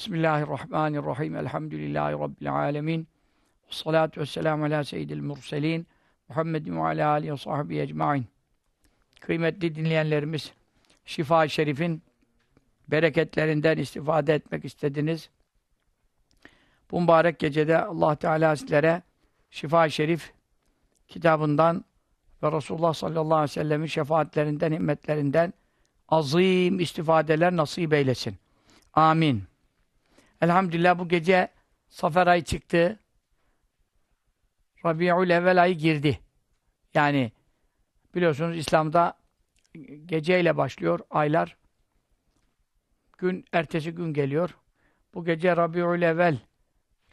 Bismillahirrahmanirrahim. Elhamdülillahi Rabbil alemin. Salatu vesselamu ala seyyidil murselin. Muhammedin ve ala alihi ve sahbihi ecmain. Kıymetli dinleyenlerimiz, Şifa-i Şerif'in bereketlerinden istifade etmek istediniz. Bu mübarek gecede Allah Teala sizlere Şifa-i Şerif kitabından ve Resulullah sallallahu aleyhi ve sellemin şefaatlerinden, himmetlerinden azim istifadeler nasip eylesin. Amin. Elhamdülillah bu gece Safer ayı çıktı. Rabi'ül evvel ayı girdi. Yani biliyorsunuz İslam'da geceyle başlıyor aylar. Gün ertesi gün geliyor. Bu gece Rabi'ül evvel,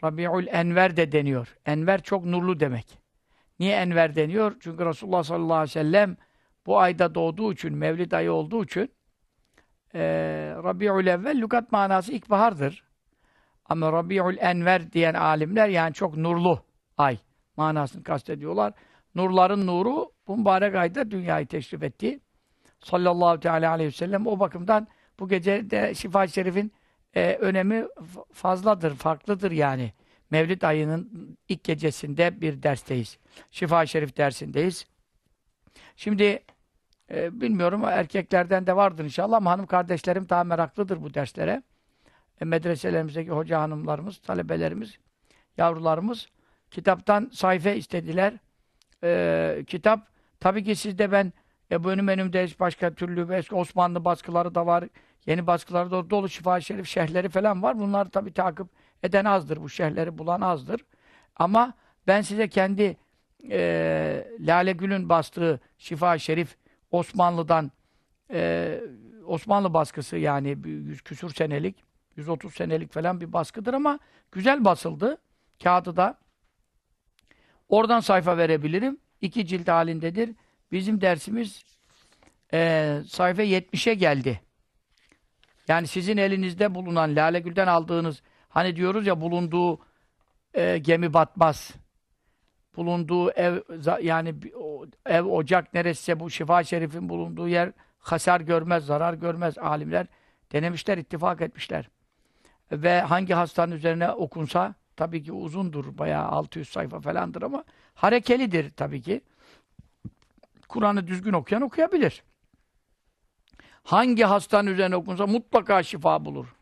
Rabi'ül enver de deniyor. Enver çok nurlu demek. Niye enver deniyor? Çünkü Resulullah sallallahu aleyhi ve sellem bu ayda doğduğu için, Mevlid ayı olduğu için e, Rabi'ül evvel lügat manası ilkbahardır. Ama Rabi'ül enver diyen alimler yani çok nurlu ay manasını kastediyorlar. Nurların nuru bu mübarek ayda dünyayı teşrif etti. Sallallahu teala aleyhi ve sellem o bakımdan bu gece de Şifa-i Şerif'in e, önemi fazladır, farklıdır yani. Mevlid ayının ilk gecesinde bir dersteyiz. Şifa-i Şerif dersindeyiz. Şimdi e, bilmiyorum erkeklerden de vardır inşallah ama hanım kardeşlerim daha meraklıdır bu derslere. E, medreselerimizdeki hoca hanımlarımız, talebelerimiz, yavrularımız kitaptan sayfa istediler. E, kitap, tabii ki sizde ben e, bu önüm önümde başka türlü eski Osmanlı baskıları da var. Yeni baskıları da dolu şifa şerif şerhleri falan var. Bunları tabii takip eden azdır. Bu şerhleri bulan azdır. Ama ben size kendi e, Lale Gül'ün bastığı şifa şerif Osmanlı'dan e, Osmanlı baskısı yani 100 küsur senelik 130 senelik falan bir baskıdır ama güzel basıldı. Kağıdı da oradan sayfa verebilirim. İki cilt halindedir. Bizim dersimiz e, sayfa 70'e geldi. Yani sizin elinizde bulunan Lale Gül'den aldığınız hani diyoruz ya bulunduğu e, gemi batmaz. Bulunduğu ev yani ev ocak neresi bu şifa şerifin bulunduğu yer hasar görmez, zarar görmez alimler denemişler, ittifak etmişler. Ve hangi hastanın üzerine okunsa tabii ki uzundur, bayağı 600 sayfa falandır ama harekelidir tabii ki. Kur'an'ı düzgün okuyan okuyabilir. Hangi hastanın üzerine okunsa mutlaka şifa bulur.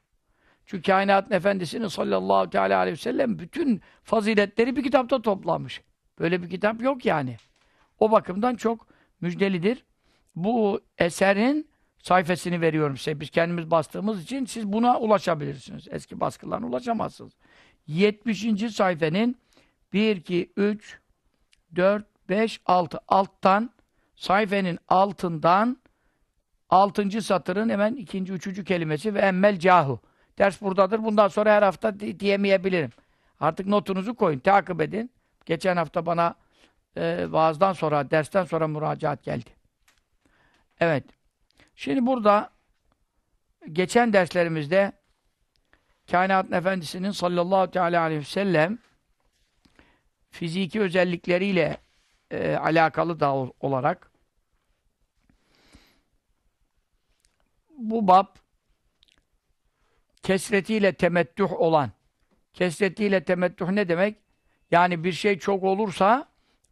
Çünkü kainatın efendisinin sallallahu teala aleyhi ve sellem bütün faziletleri bir kitapta toplamış. Böyle bir kitap yok yani. O bakımdan çok müjdelidir. Bu eserin sayfasını veriyorum size. Biz kendimiz bastığımız için siz buna ulaşabilirsiniz. Eski baskılarına ulaşamazsınız. 70. sayfanın 1, 2, 3, 4, 5, 6 alttan sayfenin altından altıncı satırın hemen ikinci, üçüncü kelimesi ve emmel cahu. Ders buradadır. Bundan sonra her hafta di diyemeyebilirim. Artık notunuzu koyun, takip edin. Geçen hafta bana e, vaazdan sonra, dersten sonra müracaat geldi. Evet. Şimdi burada geçen derslerimizde Kainatın Efendisi'nin sallallahu teala aleyhi ve sellem fiziki özellikleriyle e, alakalı da olarak bu bab kesretiyle temettüh olan kesretiyle temettüh ne demek? Yani bir şey çok olursa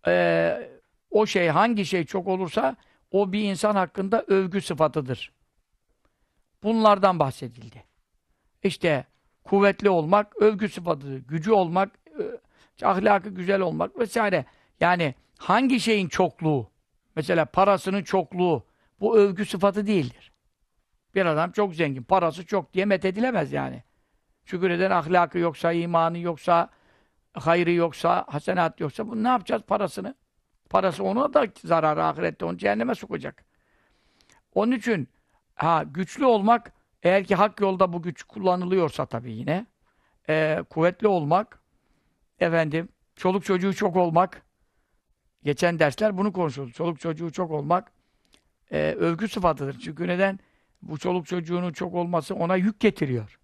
e, o şey hangi şey çok olursa o bir insan hakkında övgü sıfatıdır. Bunlardan bahsedildi. İşte kuvvetli olmak övgü sıfatıdır. Gücü olmak, e, ahlakı güzel olmak vesaire. Yani hangi şeyin çokluğu, mesela parasının çokluğu, bu övgü sıfatı değildir. Bir adam çok zengin, parası çok diye methedilemez yani. Şükür eden ahlakı yoksa, imanı yoksa, hayrı yoksa, hasenat yoksa, bunu ne yapacağız parasını? Parası ona da zararı ahirette, onu cehenneme sokacak. Onun için ha güçlü olmak, eğer ki hak yolda bu güç kullanılıyorsa tabii yine, e, kuvvetli olmak, efendim, çoluk çocuğu çok olmak, geçen dersler bunu konuşuyoruz. Çoluk çocuğu çok olmak, e, övgü sıfatıdır. Çünkü neden? Bu çoluk çocuğunun çok olması ona yük getiriyor.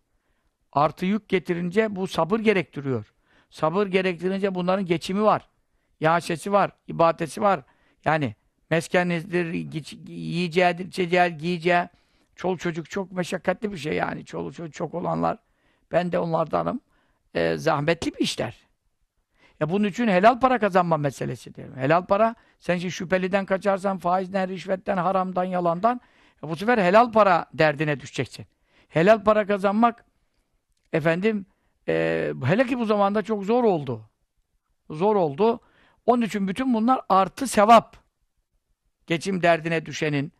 Artı yük getirince bu sabır gerektiriyor. Sabır gerektirince bunların geçimi var. Yaşesi var, ibadeti var. Yani meskenizdir, yiyeceğidir, içeceği, giyeceği. Çoluk çocuk çok meşakkatli bir şey yani. Çoluk çocuk çok olanlar Ben de onlardanım. E, zahmetli bir işler. Ya bunun için helal para kazanma meselesidir. Helal para, sen şimdi şüpheliden kaçarsan, faizden, rişvetten, haramdan, yalandan, e bu sefer helal para derdine düşeceksin. Helal para kazanmak, efendim, e, hele ki bu zamanda çok zor oldu. Zor oldu. Onun için bütün bunlar artı sevap. Geçim derdine düşenin,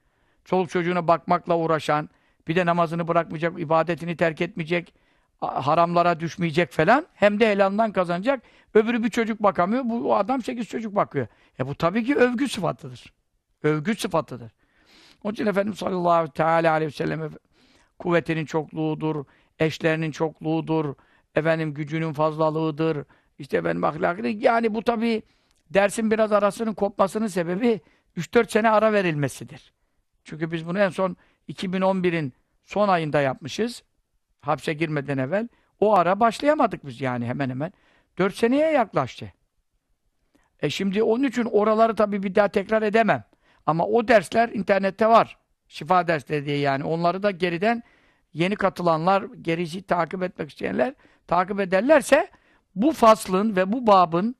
çoluk çocuğuna bakmakla uğraşan, bir de namazını bırakmayacak, ibadetini terk etmeyecek, haramlara düşmeyecek falan. Hem de helalından kazanacak. Öbürü bir çocuk bakamıyor. Bu adam sekiz çocuk bakıyor. E bu tabii ki övgü sıfatıdır. Övgü sıfatıdır. Onun için Efendimiz sallallahu teala aleyhi ve sellem kuvvetinin çokluğudur, eşlerinin çokluğudur, efendim gücünün fazlalığıdır, işte benim ahlakını. Yani bu tabii dersin biraz arasının kopmasının sebebi 3-4 sene ara verilmesidir. Çünkü biz bunu en son 2011'in son ayında yapmışız. Hapse girmeden evvel. O ara başlayamadık biz yani hemen hemen. 4 seneye yaklaştı. E şimdi onun için oraları tabii bir daha tekrar edemem. Ama o dersler internette var. Şifa dersleri diye yani. Onları da geriden yeni katılanlar, gerisi takip etmek isteyenler takip ederlerse bu faslın ve bu babın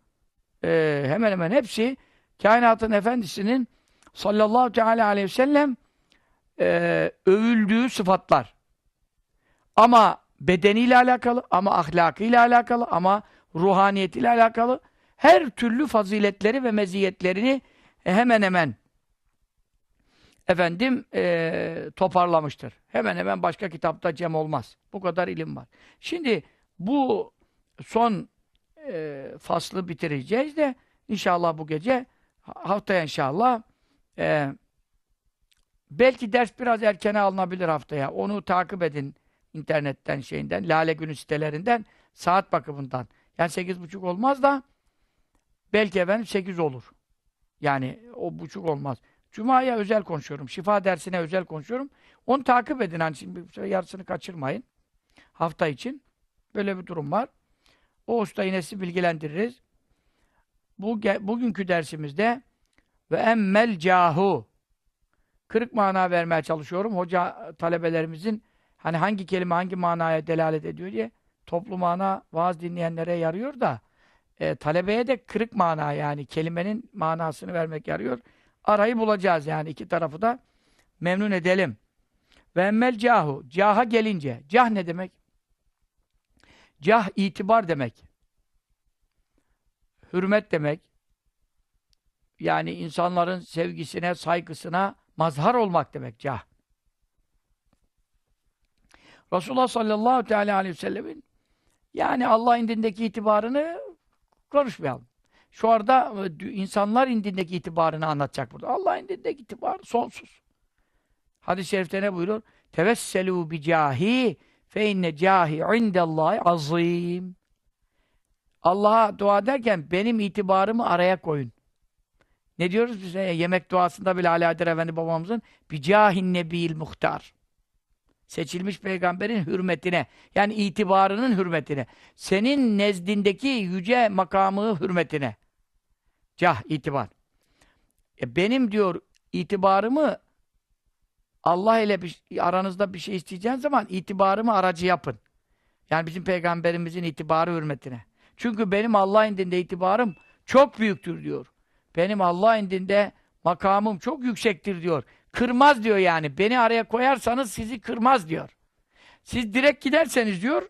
e, hemen hemen hepsi kainatın efendisinin sallallahu teala aleyhi ve sellem e, övüldüğü sıfatlar. Ama bedeniyle alakalı, ama ahlakıyla alakalı, ama ruhaniyetiyle alakalı her türlü faziletleri ve meziyetlerini hemen hemen efendim e, toparlamıştır. Hemen hemen başka kitapta cem olmaz. Bu kadar ilim var. Şimdi bu son e, faslı bitireceğiz de inşallah bu gece haftaya inşallah e, belki ders biraz erkene alınabilir haftaya. Onu takip edin internetten şeyinden, Lale Günü sitelerinden saat bakımından. Yani sekiz buçuk olmaz da belki efendim sekiz olur. Yani o buçuk olmaz. Cuma'ya özel konuşuyorum. Şifa dersine özel konuşuyorum. Onu takip edin. Hani şimdi yarısını kaçırmayın. Hafta için. Böyle bir durum var. O usta yine sizi bilgilendiririz. Bu, bugünkü dersimizde ve emmel cahu kırık mana vermeye çalışıyorum. Hoca talebelerimizin hani hangi kelime hangi manaya delalet ediyor diye toplu mana vaaz dinleyenlere yarıyor da e, talebeye de kırık mana yani kelimenin manasını vermek yarıyor. Arayı bulacağız yani iki tarafı da memnun edelim. Ve emmel cahu. Caha gelince. Cah ne demek? Cah itibar demek. Hürmet demek. Yani insanların sevgisine, saygısına mazhar olmak demek cah. Resulullah sallallahu teala aleyhi ve sellemin yani Allah indindeki itibarını konuşmayalım. Şu anda e, insanlar indindeki itibarını anlatacak burada. Allah indindeki itibar sonsuz. Hadis-i şerifte ne buyuruyor? Tevesselu bi cahi fe inne cahi indallahi azim. Allah'a dua derken benim itibarımı araya koyun. Ne diyoruz biz? Yemek duasında bile Ali Adil Efendi babamızın bi cahin nebil muhtar seçilmiş peygamberin hürmetine, yani itibarının hürmetine, senin nezdindeki yüce makamı hürmetine. Cah, itibar. E benim diyor itibarımı Allah ile bir, aranızda bir şey isteyeceğiniz zaman itibarımı aracı yapın. Yani bizim peygamberimizin itibarı hürmetine. Çünkü benim Allah indinde itibarım çok büyüktür diyor. Benim Allah indinde makamım çok yüksektir diyor. Kırmaz diyor yani. Beni araya koyarsanız sizi kırmaz diyor. Siz direkt giderseniz diyor,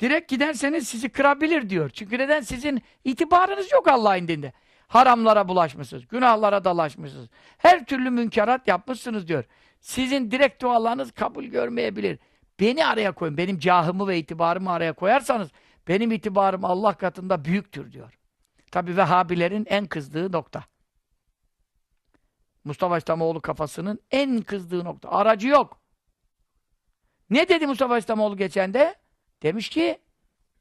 direkt giderseniz sizi kırabilir diyor. Çünkü neden? Sizin itibarınız yok Allah indinde. Haramlara bulaşmışsınız, günahlara dalaşmışsınız. Her türlü münkerat yapmışsınız diyor. Sizin direkt dualarınız kabul görmeyebilir. Beni araya koyun, benim cahımı ve itibarımı araya koyarsanız benim itibarım Allah katında büyüktür diyor. Tabi Vehhabilerin en kızdığı nokta. Mustafa İslamoğlu kafasının en kızdığı nokta. Aracı yok. Ne dedi Mustafa İslamoğlu geçen de? Demiş ki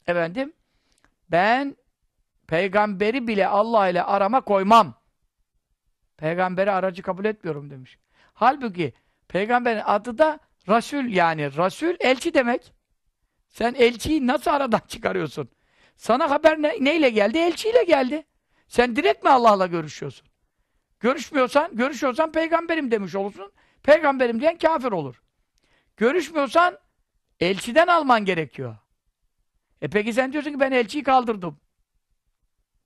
efendim ben peygamberi bile Allah ile arama koymam. Peygamberi aracı kabul etmiyorum demiş. Halbuki peygamberin adı da Rasul yani. Rasul elçi demek. Sen elçiyi nasıl aradan çıkarıyorsun? Sana haber ne, neyle geldi? Elçiyle geldi. Sen direkt mi Allah'la görüşüyorsun? Görüşmüyorsan, görüşüyorsan peygamberim demiş olursun. Peygamberim diyen kafir olur. Görüşmüyorsan elçiden alman gerekiyor. E peki sen diyorsun ki ben elçiyi kaldırdım.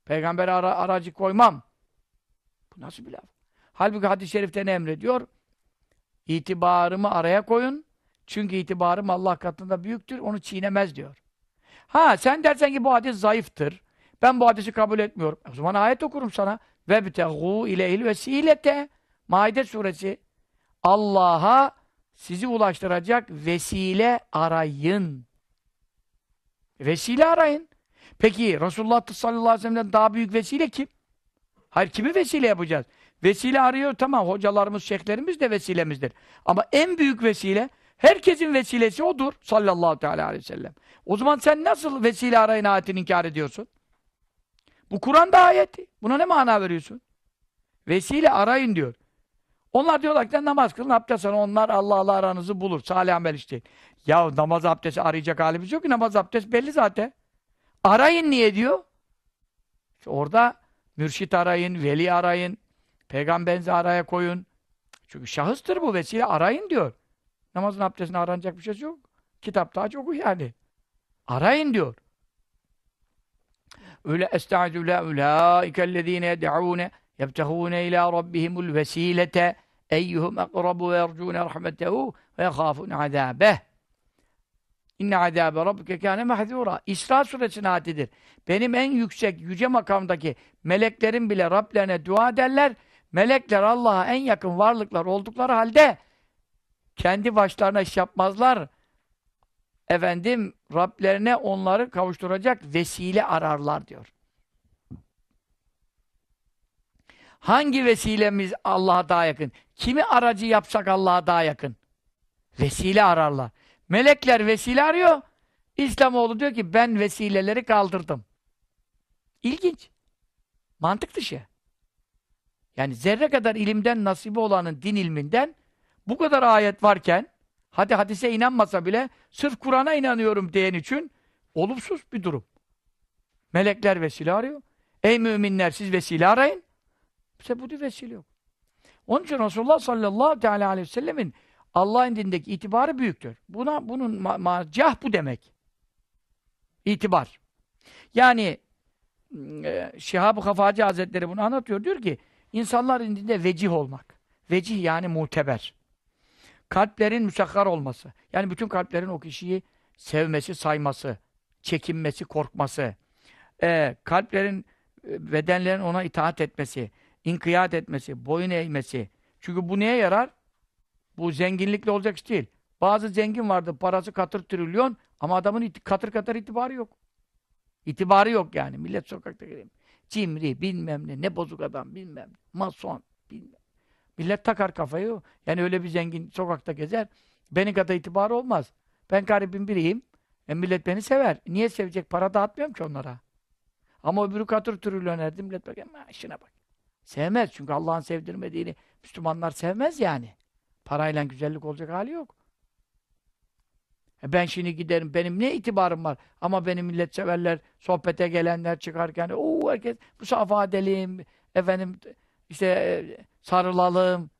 Peygamber ara, aracı koymam. Bu nasıl bir laf? Halbuki hadis-i şerifte ne emrediyor? İtibarımı araya koyun. Çünkü itibarım Allah katında büyüktür. Onu çiğnemez diyor. Ha sen dersen ki bu hadis zayıftır. Ben bu hadisi kabul etmiyorum. O zaman ayet okurum sana. Ve btegû ileyhil vesilete. Maide suresi. Allah'a sizi ulaştıracak vesile arayın. Vesile arayın. Peki Resulullah sallallahu aleyhi ve sellem'den daha büyük vesile kim? Hayır kimi vesile yapacağız? Vesile arıyor tamam hocalarımız, şeyhlerimiz de vesilemizdir. Ama en büyük vesile herkesin vesilesi odur sallallahu teala aleyhi ve sellem. O zaman sen nasıl vesile arayın ayetini inkar ediyorsun? Bu Kur'an'da ayeti. Buna ne mana veriyorsun? Vesile arayın diyor. Onlar diyorlar ki namaz kılın, abdest alın. Onlar Allah'la aranızı bulur. Salih amel işte. Ya namaz abdesti arayacak halimiz yok ki. Namaz abdest belli zaten. Arayın niye diyor? İşte orada mürşit arayın, veli arayın, peygamberinizi araya koyun. Çünkü şahıstır bu vesile arayın diyor. Namazın abdestine aranacak bir şey yok. Kitapta aç oku yani. Arayın diyor. Öyle estaizu la ulaikellezine yed'ûne yebtehûne ilâ rabbihimul vesilete eyyuhum akrabu ve yercûne rahmetehu ve yehâfûne azâbeh. İnne azâbe rabbike kâne mahzûrâ. İsra suresinin ayetidir. Benim en yüksek, yüce makamdaki meleklerin bile Rablerine dua ederler. Melekler Allah'a en yakın varlıklar oldukları halde kendi başlarına iş yapmazlar. Efendim Rablerine onları kavuşturacak vesile ararlar diyor. Hangi vesilemiz Allah'a daha yakın? Kimi aracı yapsak Allah'a daha yakın? Vesile ararlar. Melekler vesile arıyor. İslamoğlu diyor ki ben vesileleri kaldırdım. İlginç. Mantık dışı. Yani zerre kadar ilimden nasibi olanın din ilminden bu kadar ayet varken hadi hadise inanmasa bile sırf Kur'an'a inanıyorum diyen için olumsuz bir durum. Melekler vesile arıyor. Ey müminler siz vesile arayın. Bize bu vesile yok. Onun için Resulullah sallallahu teala aleyhi ve sellemin Allah'ın dindeki itibarı büyüktür. Buna bunun ma bu demek. İtibar. Yani e, Şihab-ı Kafacı Hazretleri bunu anlatıyor. Diyor ki insanların dinde vecih olmak. Vecih yani muteber. Kalplerin müsakkar olması. Yani bütün kalplerin o kişiyi sevmesi, sayması, çekinmesi, korkması. E, kalplerin, e, bedenlerin ona itaat etmesi, inkiyat etmesi, boyun eğmesi. Çünkü bu neye yarar? Bu zenginlikle olacak iş değil. Bazı zengin vardı, parası katır trilyon ama adamın katır katır itibarı yok. İtibarı yok yani. Millet sokakta geleyim. Cimri, bilmem ne, ne bozuk adam, bilmem ne, mason, bilmem. Millet takar kafayı. Yani öyle bir zengin sokakta gezer. Benim kadar itibarı olmaz. Ben garibin biriyim. E millet beni sever. Niye sevecek? Para dağıtmıyorum ki onlara. Ama öbürü katır trilyonerdi. Millet bak, işine bak. Sevmez. Çünkü Allah'ın sevdirmediğini Müslümanlar sevmez yani. Parayla güzellik olacak hali yok. E ben şimdi giderim, benim ne itibarım var? Ama benim millet severler, sohbete gelenler çıkarken, o herkes musafaha edelim, efendim işte e, sarılalım.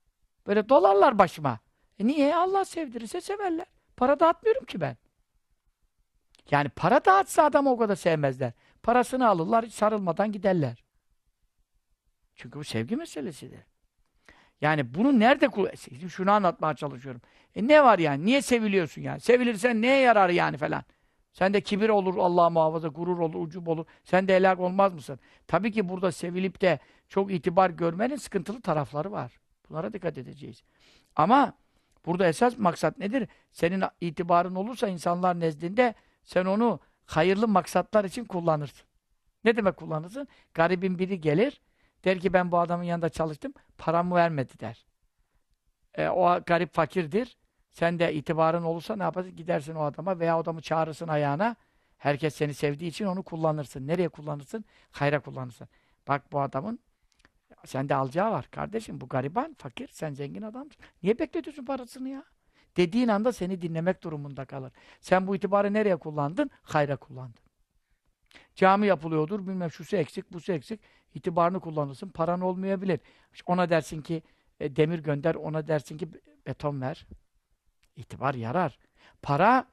Böyle dolarlar başıma. E niye? Allah sevdirirse severler. Para dağıtmıyorum ki ben. Yani para dağıtsa adamı o kadar sevmezler. Parasını alırlar, sarılmadan giderler. Çünkü bu sevgi meselesidir. Yani bunu nerede kullanıyorsun? Şunu anlatmaya çalışıyorum. E ne var yani? Niye seviliyorsun yani? Sevilirsen neye yarar yani falan? Sen de kibir olur Allah muhafaza, gurur olur, ucub olur. Sen de helak olmaz mısın? Tabii ki burada sevilip de çok itibar görmenin sıkıntılı tarafları var. Bunlara dikkat edeceğiz. Ama burada esas maksat nedir? Senin itibarın olursa insanlar nezdinde sen onu hayırlı maksatlar için kullanırsın. Ne demek kullanırsın? Garibin biri gelir, der ki ben bu adamın yanında çalıştım, paramı vermedi der. E, o garip fakirdir. Sen de itibarın olursa ne yaparsın? Gidersin o adama veya adamı çağırırsın ayağına. Herkes seni sevdiği için onu kullanırsın. Nereye kullanırsın? Hayra kullanırsın. Bak bu adamın sende alacağı var. Kardeşim bu gariban, fakir, sen zengin adamsın. Niye bekletiyorsun parasını ya? Dediğin anda seni dinlemek durumunda kalır. Sen bu itibarı nereye kullandın? Hayra kullandın. Cami yapılıyordur, bilmem şusu eksik, busu eksik. İtibarını kullanırsın, paran olmayabilir. Ona dersin ki e, demir gönder, ona dersin ki beton ver. İtibar yarar. Para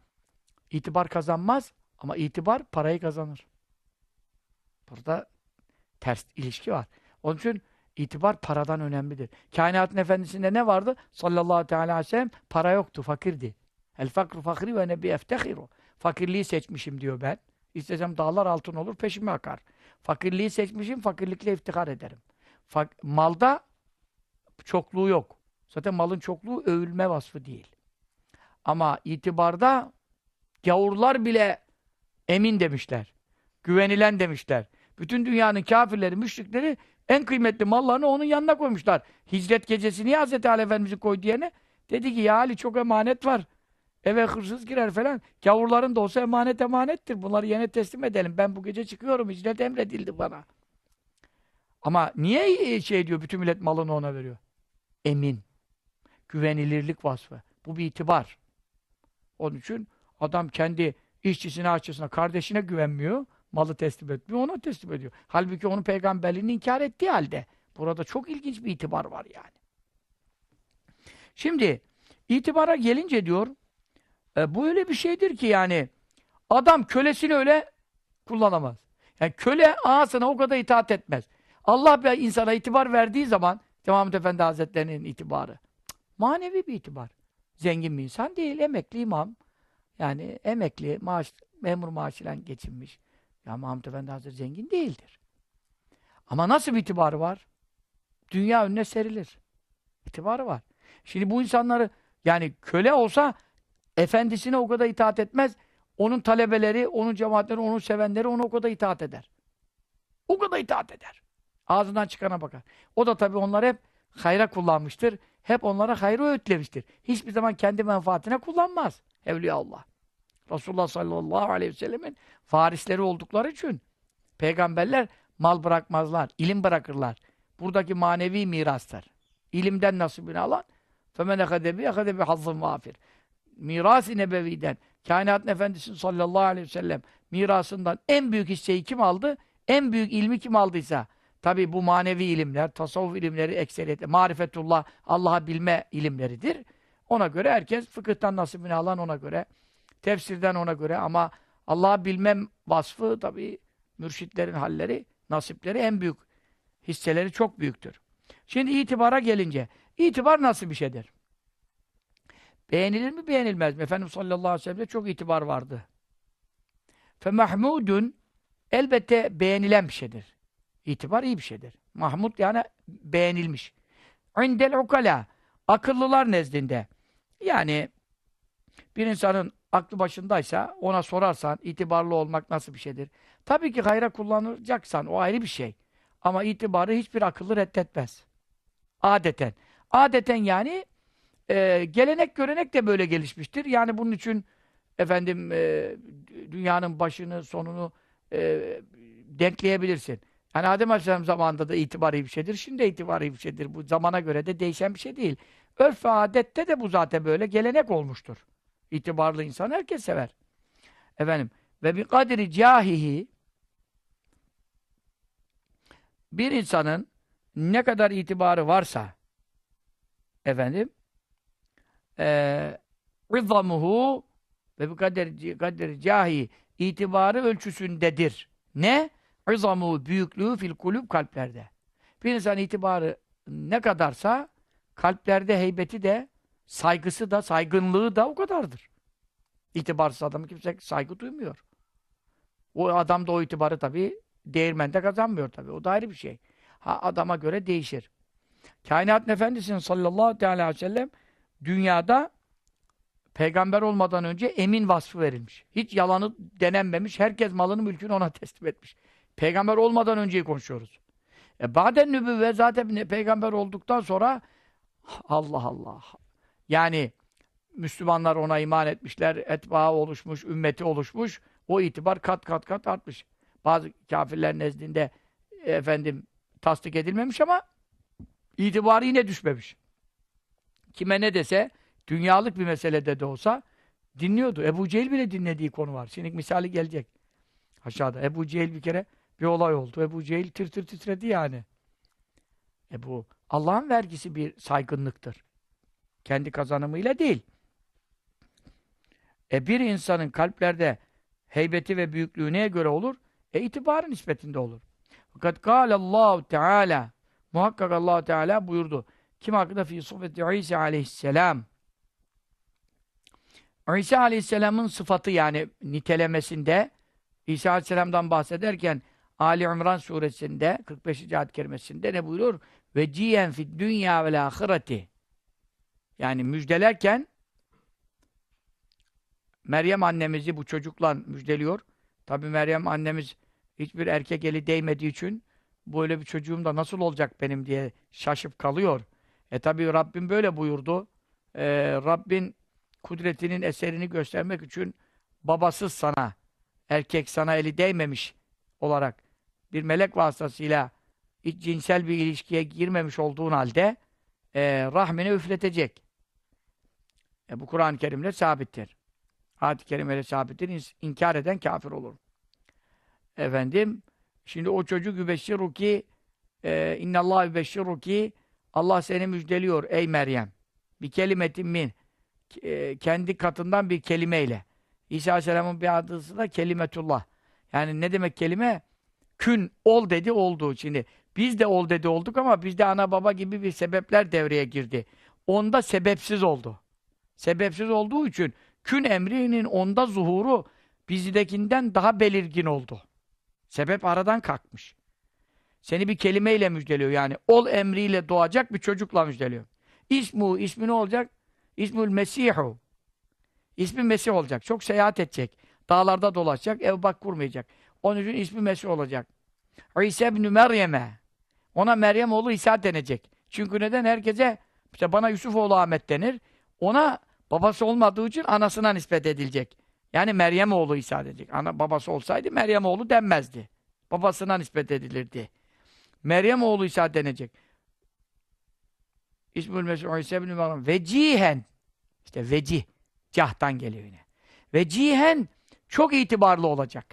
itibar kazanmaz Ama itibar parayı kazanır. Burada ters ilişki var. Onun için itibar paradan önemlidir. Kainatın efendisinde ne vardı? Sallallahu aleyhi ve sellem para yoktu, fakirdi. El fakru fakri ve nebi eftehiru. Fakirliği seçmişim diyor ben. İstesem dağlar altın olur, peşime akar. Fakirliği seçmişim, fakirlikle iftihar ederim. Fak malda çokluğu yok. Zaten malın çokluğu övülme vasfı değil. Ama itibarda gavurlar bile emin demişler. Güvenilen demişler. Bütün dünyanın kafirleri, müşrikleri en kıymetli mallarını onun yanına koymuşlar. Hicret gecesi niye Hz. Ali Efendimiz'i koydu yerine? Dedi ki ya Ali çok emanet var. Eve hırsız girer falan. Gavurların da olsa emanet emanettir. Bunları yine teslim edelim. Ben bu gece çıkıyorum. Hicret emredildi bana. Ama niye şey diyor bütün millet malını ona veriyor? Emin. Güvenilirlik vasfı. Bu bir itibar. Onun için adam kendi işçisine, aşçısına, kardeşine güvenmiyor. Malı teslim etmiyor, ona teslim ediyor. Halbuki onun peygamberliğini inkar ettiği halde. Burada çok ilginç bir itibar var yani. Şimdi itibara gelince diyor e, bu öyle bir şeydir ki yani adam kölesini öyle kullanamaz. Yani köle ağasına o kadar itaat etmez. Allah bir insana itibar verdiği zaman Devamlı Efendi Hazretleri'nin itibarı. Manevi bir itibar. Zengin bir insan değil, emekli imam. Yani emekli, maaş, memur maaşıyla geçinmiş. Ya Mahmud Efendi Hazretleri zengin değildir. Ama nasıl bir itibarı var? Dünya önüne serilir. İtibarı var. Şimdi bu insanları yani köle olsa efendisine o kadar itaat etmez. Onun talebeleri, onun cemaatleri, onun sevenleri ona o kadar itaat eder. O kadar itaat eder. Ağzından çıkana bakar. O da tabii onlar hep hayra kullanmıştır. Hep onlara hayrı öğütlemiştir. Hiçbir zaman kendi menfaatine kullanmaz. Evliyaullah. Resulullah sallallahu aleyhi ve sellemin varisleri oldukları için peygamberler mal bırakmazlar, ilim bırakırlar. Buradaki manevi mirastır. İlimden nasibini alan فَمَنْ اَخَدَبِ اَخَدَبِ حَظٍ vafir. Miras-ı nebeviden, kainatın efendisi sallallahu aleyhi ve sellem mirasından en büyük hisseyi kim aldı? En büyük ilmi kim aldıysa, tabi bu manevi ilimler, tasavvuf ilimleri ekseriyetle, marifetullah, Allah'a bilme ilimleridir. Ona göre herkes fıkıhtan nasibini alan ona göre, tefsirden ona göre ama Allah'ı bilmem vasfı tabi mürşitlerin halleri, nasipleri en büyük hisseleri çok büyüktür. Şimdi itibara gelince, itibar nasıl bir şeydir? Beğenilir mi, beğenilmez mi? Efendimiz sallallahu aleyhi ve sellem'de çok itibar vardı. Fe mahmudun elbette beğenilen bir şeydir. İtibar iyi bir şeydir. Mahmud yani beğenilmiş. İndel ukala akıllılar nezdinde. Yani bir insanın aklı başındaysa ona sorarsan itibarlı olmak nasıl bir şeydir? Tabii ki hayra kullanacaksan o ayrı bir şey. Ama itibarı hiçbir akıllı reddetmez. Adeten. Adeten yani e, gelenek görenek de böyle gelişmiştir. Yani bunun için efendim e, dünyanın başını sonunu e, denkleyebilirsin. Yani Adem Aleyhisselam zamanında da itibari bir şeydir. Şimdi de itibari bir şeydir. Bu zamana göre de değişen bir şey değil. Örf ve adette de bu zaten böyle gelenek olmuştur. İtibarlı insan herkes sever. Efendim ve bir kadri cahihi bir insanın ne kadar itibarı varsa efendim rızamuhu ve bir kaderi, kaderi cahi itibarı ölçüsündedir. Ne? Rızamuhu büyüklüğü fil kulüp kalplerde. Bir insan itibarı ne kadarsa kalplerde heybeti de saygısı da, saygınlığı da o kadardır. İtibarsız adamı kimse saygı duymuyor. O adam da o itibarı tabii değirmende kazanmıyor tabii. O da ayrı bir şey. Ha adama göre değişir. Kainatın Efendisi'nin sallallahu aleyhi ve sellem dünyada peygamber olmadan önce emin vasfı verilmiş. Hiç yalanı denenmemiş. Herkes malını mülkünü ona teslim etmiş. Peygamber olmadan önceyi konuşuyoruz. E baden nübüvve zaten peygamber olduktan sonra Allah Allah. Yani Müslümanlar ona iman etmişler, etbaı oluşmuş, ümmeti oluşmuş. O itibar kat kat kat artmış. Bazı kafirler nezdinde efendim tasdik edilmemiş ama itibarı yine düşmemiş. Kime ne dese dünyalık bir meselede de olsa dinliyordu. Ebu Cehil bile dinlediği konu var. Şimdi misali gelecek. Aşağıda. Ebu Cehil bir kere bir olay oldu. Ebu Cehil tir tir titredi yani. E bu Allah'ın vergisi bir saygınlıktır. Kendi kazanımıyla değil. E bir insanın kalplerde heybeti ve büyüklüğüne göre olur? E itibarı nispetinde olur. Fakat Allahu Teala muhakkak Allah Teala buyurdu. Kim hakkında fi sohbeti İsa aleyhisselam İsa aleyhisselamın sıfatı yani nitelemesinde İsa aleyhisselamdan bahsederken Ali İmran suresinde 45. ayet kerimesinde ne buyuruyor? Ve ciyen fid dünya vel ahireti yani müjdelerken Meryem annemizi bu çocukla müjdeliyor. Tabi Meryem annemiz hiçbir erkek eli değmediği için böyle bir çocuğum da nasıl olacak benim diye şaşıp kalıyor. E tabi Rabbim böyle buyurdu. E, Rabbin kudretinin eserini göstermek için babasız sana, erkek sana eli değmemiş olarak bir melek vasıtasıyla iç cinsel bir ilişkiye girmemiş olduğun halde e, rahmini üfletecek. E, bu Kur'an-ı Kerim'le sabittir. Hadis-i Kerime'yle sabittir. İn inkar eden kafir olur. Efendim, şimdi o çocuk yübeşşiruki e, innallâhu yübeşşiruki Allah seni müjdeliyor ey Meryem. Bir kelimetin min. E, kendi katından bir kelimeyle. İsa Aleyhisselam'ın bir adısı da kelimetullah. Yani ne demek kelime? Kün, ol dedi, oldu. Şimdi biz de ol dedi olduk ama bizde ana baba gibi bir sebepler devreye girdi. Onda sebepsiz oldu. Sebepsiz olduğu için kün emrinin onda zuhuru bizdekinden daha belirgin oldu. Sebep aradan kalkmış. Seni bir kelimeyle müjdeliyor yani. Ol emriyle doğacak bir çocukla müjdeliyor. İsmu, ismi ne olacak? İsmül Mesihu. İsmi Mesih olacak. Çok seyahat edecek. Dağlarda dolaşacak, ev bak kurmayacak. Onun için ismi Mesih olacak. İsa ibn Meryem'e. Ona Meryem oğlu İsa denecek. Çünkü neden? Herkese işte bana Yusuf oğlu Ahmet denir. Ona babası olmadığı için anasına nispet edilecek. Yani Meryem oğlu İsa denecek. Ana babası olsaydı Meryem oğlu denmezdi. Babasına nispet edilirdi. Meryem oğlu İsa denecek. İsmül Mesih İsa ibn Meryem. Vecihen. İşte vecih. Cahtan geliyor yine. Vecihen çok itibarlı olacak.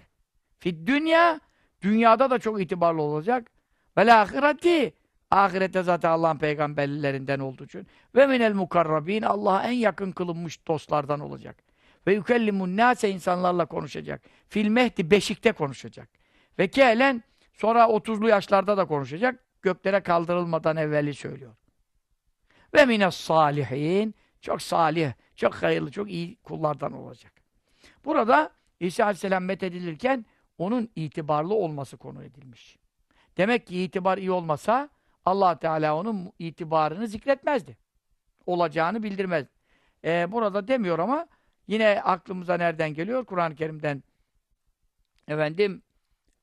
Fid dünya dünyada da çok itibarlı olacak. Ve ahireti ahirette zaten Allah'ın peygamberlerinden olduğu için ve minel mukarrabin Allah'a en yakın kılınmış dostlardan olacak. Ve yükellimun nase insanlarla konuşacak. Fil mehdi beşikte konuşacak. Ve kehlen sonra 30'lu yaşlarda da konuşacak. Göklere kaldırılmadan evveli söylüyor. Ve mines salihin çok salih, çok hayırlı, çok iyi kullardan olacak. Burada İsa Aleyhisselam methedilirken onun itibarlı olması konu edilmiş. Demek ki itibar iyi olmasa allah Teala onun itibarını zikretmezdi. Olacağını bildirmez. Ee, burada demiyor ama yine aklımıza nereden geliyor? Kur'an-ı Kerim'den efendim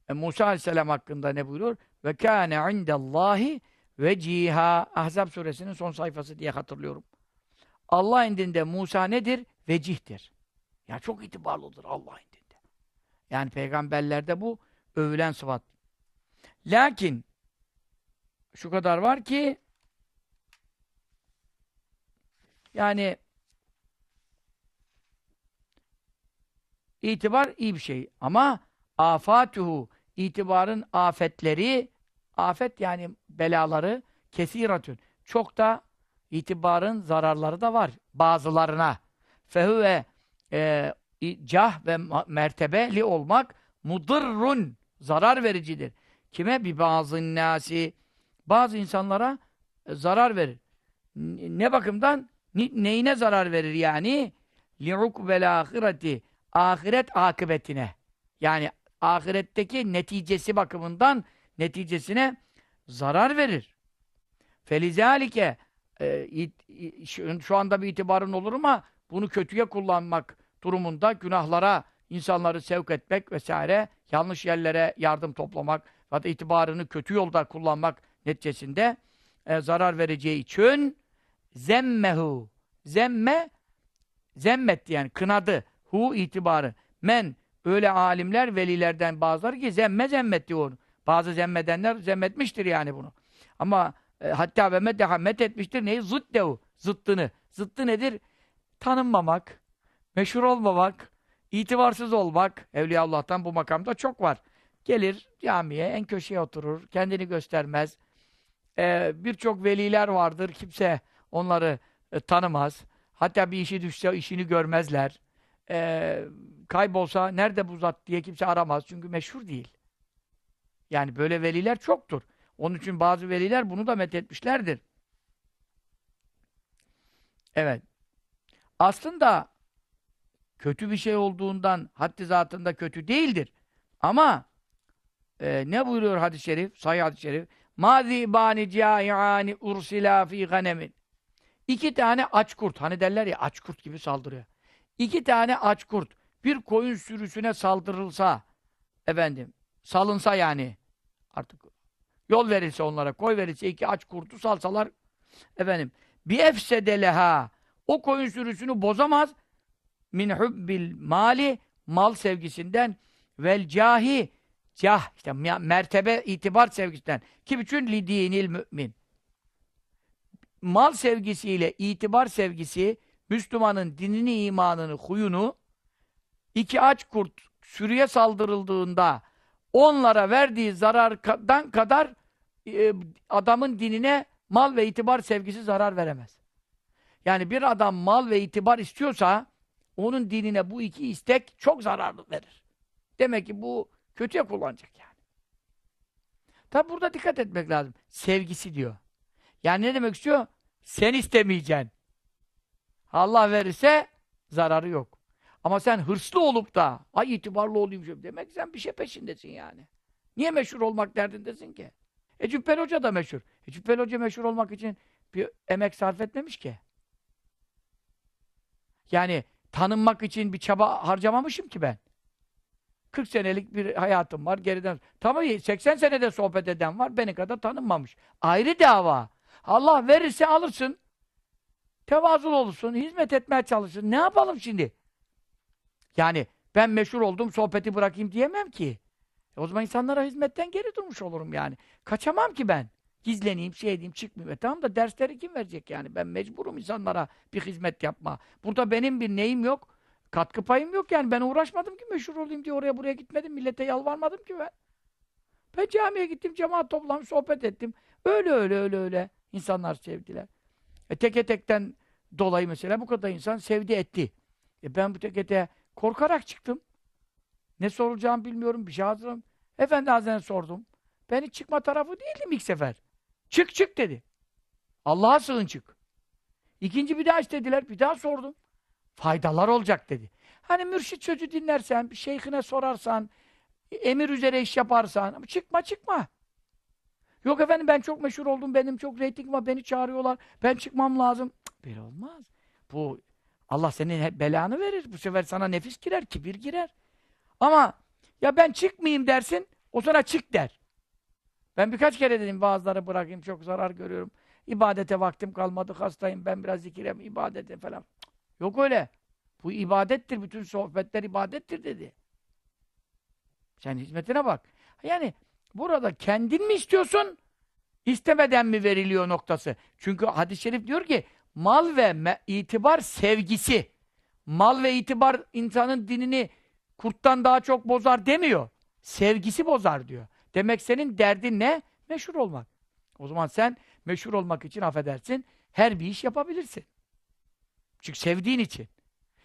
e, Musa Aleyhisselam hakkında ne buyuruyor? Ve kâne indallahi veciha Ahzab suresinin son sayfası diye hatırlıyorum. Allah indinde Musa nedir? Vecihtir. Ya çok itibarlıdır Allah indinde. Yani peygamberlerde bu övülen sıfat. Lakin şu kadar var ki yani itibar iyi bir şey ama afatuhu itibarın afetleri afet yani belaları kesiratün çok da itibarın zararları da var bazılarına fehuve e, cah ve mertebeli olmak mudırrun zarar vericidir. Kime? Bir bazı nasi bazı insanlara e, zarar verir. Ne bakımdan? Neyine zarar verir yani? li'ukbel ahireti ahiret akıbetine. Yani ahiretteki neticesi bakımından neticesine zarar verir. Felizalike e, şu anda bir itibarın olur ama bunu kötüye kullanmak durumunda günahlara insanları sevk etmek vesaire yanlış yerlere yardım toplamak ya itibarını kötü yolda kullanmak neticesinde e, zarar vereceği için zemmehu zemme zemmetti yani kınadı hu itibarı men öyle alimler velilerden bazıları ki zemme zemmetti onu. Bazı zemmedenler zemmetmiştir yani bunu. Ama e, hatta ve meddeha met etmiştir. Neyi? Zıddehu zıttını. Zıttı nedir? Tanınmamak meşhur olmamak itibarsız olmak. Evliya Allah'tan bu makamda çok var. Gelir camiye en köşeye oturur kendini göstermez. Ee, birçok veliler vardır. Kimse onları e, tanımaz. Hatta bir işi düşse işini görmezler. Ee, kaybolsa nerede bu zat diye kimse aramaz. Çünkü meşhur değil. Yani böyle veliler çoktur. Onun için bazı veliler bunu da methetmişlerdir. Evet. Aslında kötü bir şey olduğundan haddi zatında kötü değildir. Ama e, ne buyuruyor hadis-i şerif? Sahih hadis-i şerif. Mazibani caiani ursila fi ganemin. İki tane aç kurt. Hani derler ya aç kurt gibi saldırıyor. İki tane aç kurt bir koyun sürüsüne saldırılsa efendim salınsa yani artık yol verilse onlara koy verilse iki aç kurtu salsalar efendim bir efsedeleha o koyun sürüsünü bozamaz. Min hubbil mali mal sevgisinden vel cahi cah işte mertebe itibar sevgisinden. Kim için? Li dinil mümin. Mal sevgisiyle itibar sevgisi Müslümanın dinini, imanını, huyunu iki aç kurt sürüye saldırıldığında onlara verdiği zarardan kadar e, adamın dinine mal ve itibar sevgisi zarar veremez. Yani bir adam mal ve itibar istiyorsa onun dinine bu iki istek çok zararlı verir. Demek ki bu kötüye kullanacak yani. Tabi burada dikkat etmek lazım. Sevgisi diyor. Yani ne demek istiyor? Sen istemeyeceksin. Allah verirse zararı yok. Ama sen hırslı olup da ay itibarlı olayım demek sen bir şey peşindesin yani. Niye meşhur olmak derdindesin ki? E Cübbeli Hoca da meşhur. E Cübbeli Hoca meşhur olmak için bir emek sarf etmemiş ki. Yani tanınmak için bir çaba harcamamışım ki ben. 40 senelik bir hayatım var geriden. Tabii 80 senede sohbet eden var. Beni kadar tanınmamış. Ayrı dava. Allah verirse alırsın. Tevazul olursun. Hizmet etmeye çalışırsın. Ne yapalım şimdi? Yani ben meşhur oldum sohbeti bırakayım diyemem ki. E o zaman insanlara hizmetten geri durmuş olurum yani. Kaçamam ki ben. Gizleneyim, şey edeyim, çıkmayayım. E tamam da dersleri kim verecek yani? Ben mecburum insanlara bir hizmet yapma. Burada benim bir neyim yok. Katkı payım yok yani. Ben uğraşmadım ki meşhur olayım diye oraya buraya gitmedim. Millete yalvarmadım ki ben. Ben camiye gittim, cemaat toplamış, sohbet ettim. Öyle öyle öyle öyle. İnsanlar sevdiler. E teke tekten dolayı mesela bu kadar insan sevdi etti. E ben bu teke te korkarak çıktım. Ne soracağımı bilmiyorum, bir şey hazırım. Efendi Hazretleri'ne sordum. Ben hiç çıkma tarafı değildim ilk sefer. Çık çık dedi. Allah'a sığın çık. İkinci bir daha istediler, bir daha sordum. Faydalar olacak dedi. Hani mürşit sözü dinlersen, bir şeyhine sorarsan, emir üzere iş yaparsan, ama çıkma çıkma. Yok efendim ben çok meşhur oldum, benim çok reyting var, beni çağırıyorlar, ben çıkmam lazım. Cık, böyle olmaz. Bu Allah senin belanı verir. Bu sefer sana nefis girer, kibir girer. Ama ya ben çıkmayayım dersin, o sana çık der. Ben birkaç kere dedim bazıları bırakayım, çok zarar görüyorum. İbadete vaktim kalmadı, hastayım, ben biraz zikirem, ibadete falan. Yok öyle. Bu ibadettir, bütün sohbetler ibadettir dedi. Sen hizmetine bak. Yani burada kendin mi istiyorsun, istemeden mi veriliyor noktası? Çünkü hadis-i şerif diyor ki, mal ve itibar sevgisi. Mal ve itibar insanın dinini kurttan daha çok bozar demiyor. Sevgisi bozar diyor. Demek senin derdin ne? Meşhur olmak. O zaman sen meşhur olmak için affedersin, her bir iş yapabilirsin. Çünkü sevdiğin için.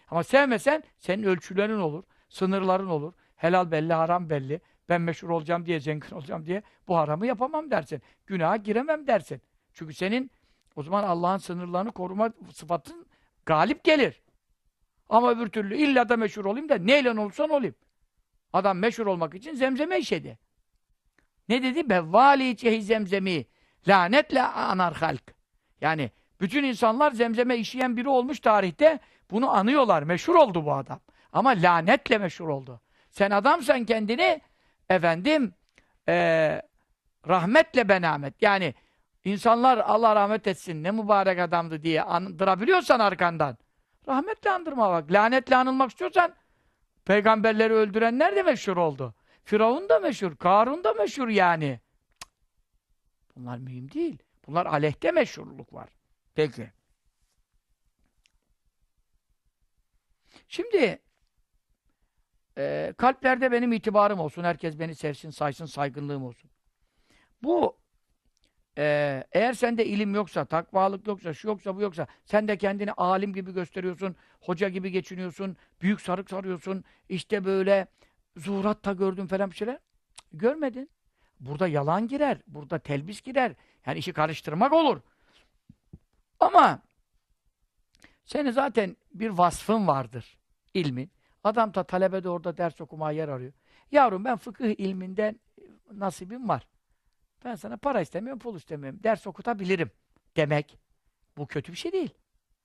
Ama sevmesen senin ölçülerin olur, sınırların olur. Helal belli, haram belli. Ben meşhur olacağım diye, zengin olacağım diye bu haramı yapamam dersin. Günaha giremem dersin. Çünkü senin o zaman Allah'ın sınırlarını koruma sıfatın galip gelir. Ama öbür türlü illa da meşhur olayım da neyle olursan olayım. Adam meşhur olmak için zemzeme işedi. Ne dedi? Bevvali cehi zemzemi lanetle anar halk. Yani bütün insanlar zemzeme işleyen biri olmuş tarihte bunu anıyorlar. Meşhur oldu bu adam. Ama lanetle meşhur oldu. Sen adamsan kendini efendim ee, rahmetle benamet. Yani insanlar Allah rahmet etsin ne mübarek adamdı diye andırabiliyorsan arkandan rahmetle andırma bak. Lanetle anılmak istiyorsan peygamberleri öldürenler de meşhur oldu. Firavun da meşhur, Karun da meşhur yani. Bunlar mühim değil. Bunlar aleyhte meşhurluk var. Peki. Şimdi e, kalplerde benim itibarım olsun, herkes beni sevsin, saysın, saygınlığım olsun. Bu Eğer sende ilim yoksa, takvalık yoksa, şu yoksa, bu yoksa, sen de kendini alim gibi gösteriyorsun, hoca gibi geçiniyorsun, büyük sarık sarıyorsun, işte böyle zuhuratta gördün falan bir şeyler. Görmedin. Burada yalan girer, burada telbis girer. Yani işi karıştırmak olur. Ama senin zaten bir vasfın vardır, ilmin. Adam da talebe de orada ders okumaya yer arıyor. Yavrum ben fıkıh ilminden nasibim var. Ben sana para istemiyorum, pul istemiyorum. Ders okutabilirim demek. Bu kötü bir şey değil.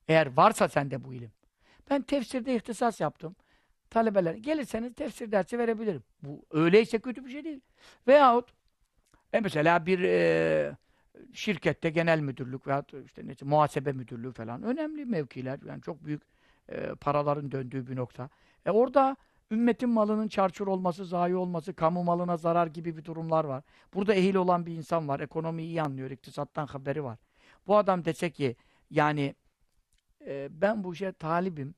Eğer varsa sende bu ilim. Ben tefsirde ihtisas yaptım. Talebeler gelirseniz tefsir dersi verebilirim. Bu öyleyse kötü bir şey değil. Veyahut e mesela bir e, şirkette genel müdürlük veyahut işte neyse, muhasebe müdürlüğü falan önemli mevkiler. Yani çok büyük e, paraların döndüğü bir nokta. E orada ümmetin malının çarçur olması, zayi olması, kamu malına zarar gibi bir durumlar var. Burada ehil olan bir insan var. Ekonomiyi iyi anlıyor. iktisattan haberi var. Bu adam dese ki yani e, ben bu işe talibim.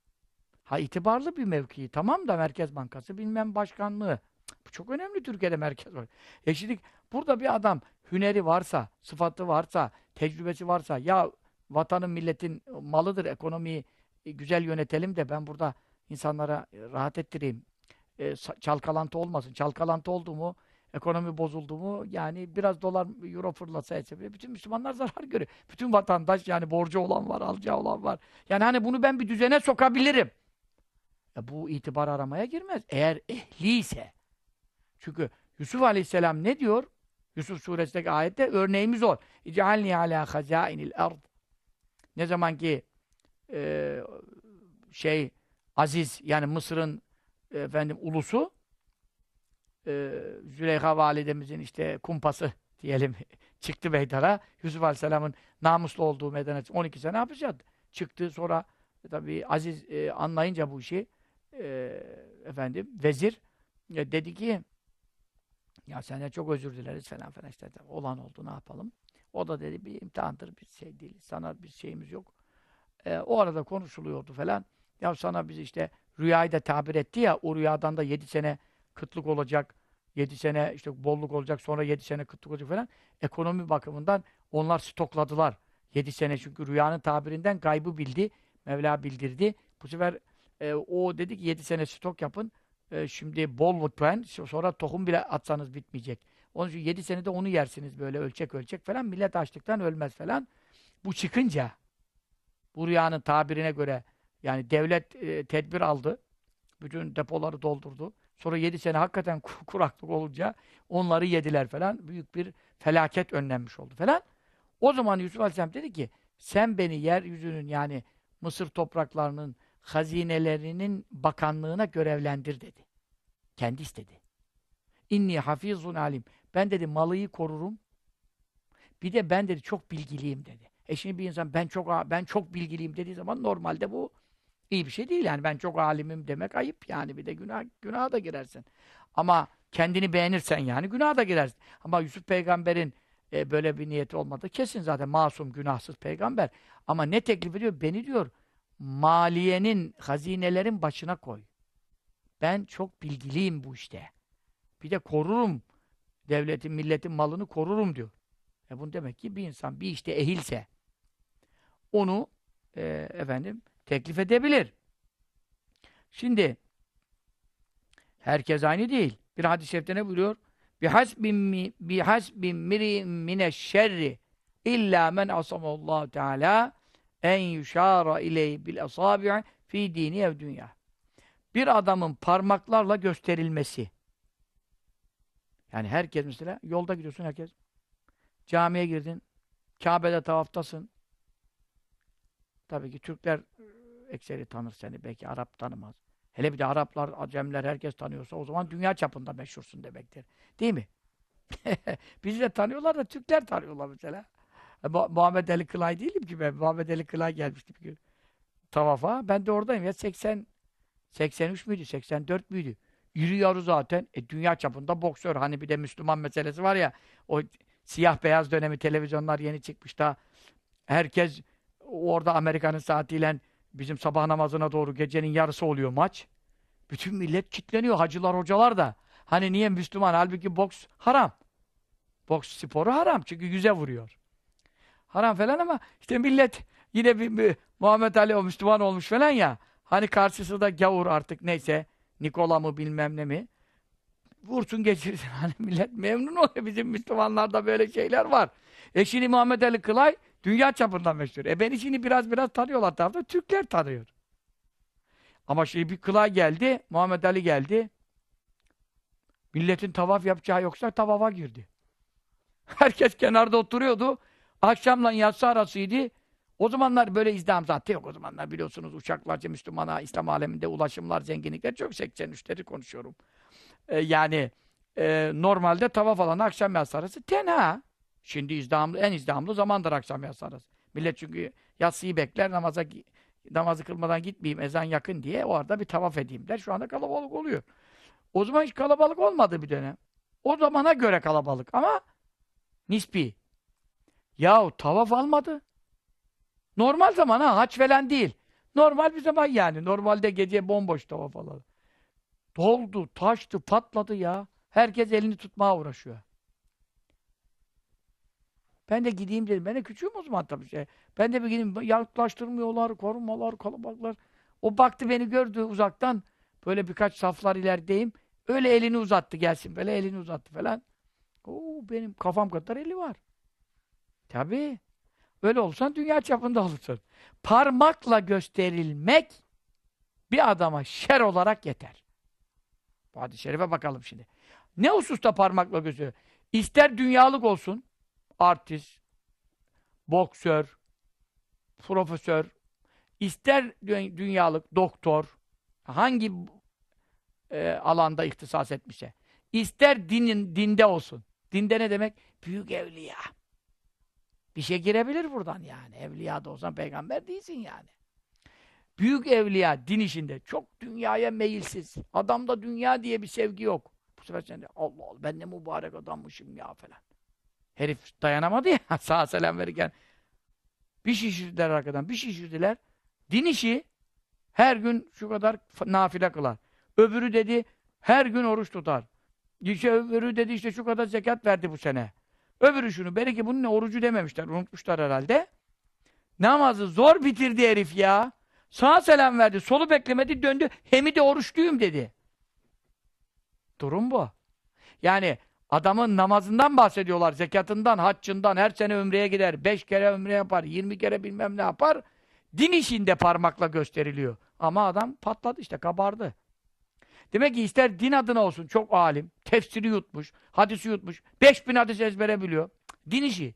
Ha itibarlı bir mevki. Tamam da Merkez Bankası bilmem başkanlığı. Bu çok önemli Türkiye'de Merkez Bankası. E şimdi burada bir adam hüneri varsa, sıfatı varsa, tecrübesi varsa ya vatanın milletin malıdır ekonomiyi e, güzel yönetelim de ben burada insanlara e, rahat ettireyim. E, çalkalantı olmasın. Çalkalantı oldu mu, ekonomi bozuldu mu yani biraz dolar, euro fırlasa etse bütün Müslümanlar zarar görüyor. Bütün vatandaş yani borcu olan var, alacağı olan var. Yani hani bunu ben bir düzene sokabilirim. E, bu itibar aramaya girmez. Eğer ehliyse. Çünkü Yusuf Aleyhisselam ne diyor? Yusuf suresindeki ayette örneğimiz o. İcealni ala hazainil ard. Ne zaman ki e, şey Aziz yani Mısır'ın e, efendim ulusu e, Züleyha validemizin işte kumpası diyelim çıktı meydana. Yusuf Aleyhisselam'ın namuslu olduğu meydana 12 sene hapis yattı. Çıktı sonra e, tabii Aziz e, anlayınca bu işi e, efendim vezir e, dedi ki ya senden çok özür dileriz falan falan işte olan oldu ne yapalım. O da dedi bir imtihandır bir şey değil. Sana bir şeyimiz yok. E, o arada konuşuluyordu falan. Ya sana biz işte rüyayı da tabir etti ya o rüyadan da yedi sene kıtlık olacak. yedi sene işte bolluk olacak. Sonra yedi sene kıtlık olacak falan. Ekonomi bakımından onlar stokladılar. yedi sene çünkü rüyanın tabirinden gaybı bildi. Mevla bildirdi. Bu sefer e, o dedi ki yedi sene stok yapın. E, şimdi bol lütfen. Sonra tohum bile atsanız bitmeyecek. Onun için yedi senede onu yersiniz böyle ölçek ölçek falan. Millet açlıktan ölmez falan. Bu çıkınca bu rüyanın tabirine göre yani devlet e, tedbir aldı. Bütün depoları doldurdu. Sonra yedi sene hakikaten ku- kuraklık olunca onları yediler falan. Büyük bir felaket önlenmiş oldu falan. O zaman Yusuf Aleyhisselam dedi ki sen beni yeryüzünün yani Mısır topraklarının hazinelerinin bakanlığına görevlendir dedi. Kendi istedi. İnni hafizun alim. Ben dedi malıyı korurum. Bir de ben dedi çok bilgiliyim dedi. E şimdi bir insan ben çok ben çok bilgiliyim dediği zaman normalde bu iyi bir şey değil yani ben çok alimim demek ayıp yani bir de günah günaha da girersin. Ama kendini beğenirsen yani günaha da girersin. Ama Yusuf peygamberin e, böyle bir niyeti olmadı. Kesin zaten masum, günahsız peygamber. Ama ne teklif ediyor? Beni diyor maliyenin, hazinelerin başına koy. Ben çok bilgiliyim bu işte. Bir de korurum. Devletin, milletin malını korurum diyor. E bunu demek ki bir insan bir işte ehilse onu e, efendim teklif edebilir. Şimdi herkes aynı değil. Bir hadis-i şerifte ne buyuruyor? Bihasbin bihasbin miri mineşşerri illa men asamallahu teala en yuşara ileyhi bil asabi'i fi dini ev dünya. Bir adamın parmaklarla gösterilmesi. Yani herkes mesela yolda gidiyorsun herkes. Camiye girdin. Kabe'de tavaftasın. Tabii ki Türkler ekseri tanır seni. Belki Arap tanımaz. Hele bir de Araplar, Acemler herkes tanıyorsa o zaman dünya çapında meşhursun demektir. Değil mi? Bizi de tanıyorlar da Türkler tanıyorlar mesela. E, Mu- Muhammed Ali Kılay değilim ki ben. Muhammed Ali Kılay gelmişti bir gün. Tavafa. Ben de oradayım ya. 80 83 müydü? 84 müydü? Yürüyoruz zaten. E, dünya çapında boksör. Hani bir de Müslüman meselesi var ya. O siyah beyaz dönemi televizyonlar yeni çıkmış da herkes orada Amerika'nın saatiyle bizim sabah namazına doğru gecenin yarısı oluyor maç. Bütün millet kitleniyor. Hacılar, hocalar da. Hani niye Müslüman? Halbuki boks haram. Boks sporu haram çünkü yüze vuruyor. Haram falan ama işte millet yine bir, bir Muhammed Ali o Müslüman olmuş falan ya. Hani karşısında gavur artık neyse Nikola mı bilmem ne mi. Vursun geçirsin. Hani millet memnun oluyor. Bizim Müslümanlarda böyle şeyler var. E şimdi Muhammed Ali Kılay dünya çapında meşhur. E beni şimdi biraz biraz tanıyorlar tarafta. Türkler tanıyor. Ama şimdi bir Kılay geldi. Muhammed Ali geldi. Milletin tavaf yapacağı yoksa tavafa girdi. Herkes kenarda oturuyordu. Akşamla yatsı arasıydı. O zamanlar böyle izdiham zaten yok. O zamanlar biliyorsunuz uçaklarca Müslümana, İslam aleminde ulaşımlar, zenginlikler çok 83'leri konuşuyorum. Ee, yani e, normalde tavaf alanı akşam yatsı arası tenha. Şimdi izdihamlı, en izdihamlı zamandır akşam yatsı. Millet çünkü yatsıyı bekler, namaza namazı kılmadan gitmeyeyim, ezan yakın diye o arada bir tavaf edeyim der. Şu anda kalabalık oluyor. O zaman hiç kalabalık olmadı bir dönem. O zamana göre kalabalık ama nispi. Yahu tavaf almadı. Normal zaman ha, haç falan değil. Normal bir zaman yani. Normalde gece bomboş tavaf alalım. Doldu, taştı, patladı ya. Herkes elini tutmaya uğraşıyor. Ben de gideyim dedim. Ben de küçüğüm o zaman tabii şey. Ben de bir gideyim. Yaklaştırmıyorlar, korumalar, kalabalıklar. O baktı beni gördü uzaktan. Böyle birkaç saflar ilerideyim. Öyle elini uzattı gelsin. Böyle elini uzattı falan. Oo benim kafam kadar eli var. Tabii. Öyle olsan dünya çapında olursun. Parmakla gösterilmek bir adama şer olarak yeter. Bu hadis-i şerife bakalım şimdi. Ne hususta parmakla gösteriyor? İster dünyalık olsun, artist, boksör, profesör, ister dü- dünyalık, doktor, hangi e, alanda ihtisas etmişse, ister dinin dinde olsun. Dinde ne demek? Büyük evliya. Bir şey girebilir buradan yani. Evliya da olsan peygamber değilsin yani. Büyük evliya din işinde çok dünyaya meyilsiz. Adamda dünya diye bir sevgi yok. Bu sefer sen de Allah Allah ben ne mübarek adammışım ya falan. Herif dayanamadı ya sağa selam verirken. Bir şişirdiler arkadan, bir şişirdiler. Din işi her gün şu kadar nafile kılar. Öbürü dedi her gün oruç tutar. İşte öbürü dedi işte şu kadar zekat verdi bu sene. Öbürü şunu. Belki bunun ne orucu dememişler. Unutmuşlar herhalde. Namazı zor bitirdi herif ya. Sağa selam verdi. Solu beklemedi. Döndü. Hemi de oruçluyum dedi. Durum bu. Yani adamın namazından bahsediyorlar. Zekatından, haccından. Her sene ömreye gider. Beş kere ömre yapar. Yirmi kere bilmem ne yapar. Din işinde parmakla gösteriliyor. Ama adam patladı işte. Kabardı. Demek ki ister din adına olsun çok alim, tefsiri yutmuş, hadisi yutmuş, 5000 hadis ezbere biliyor. Din işi.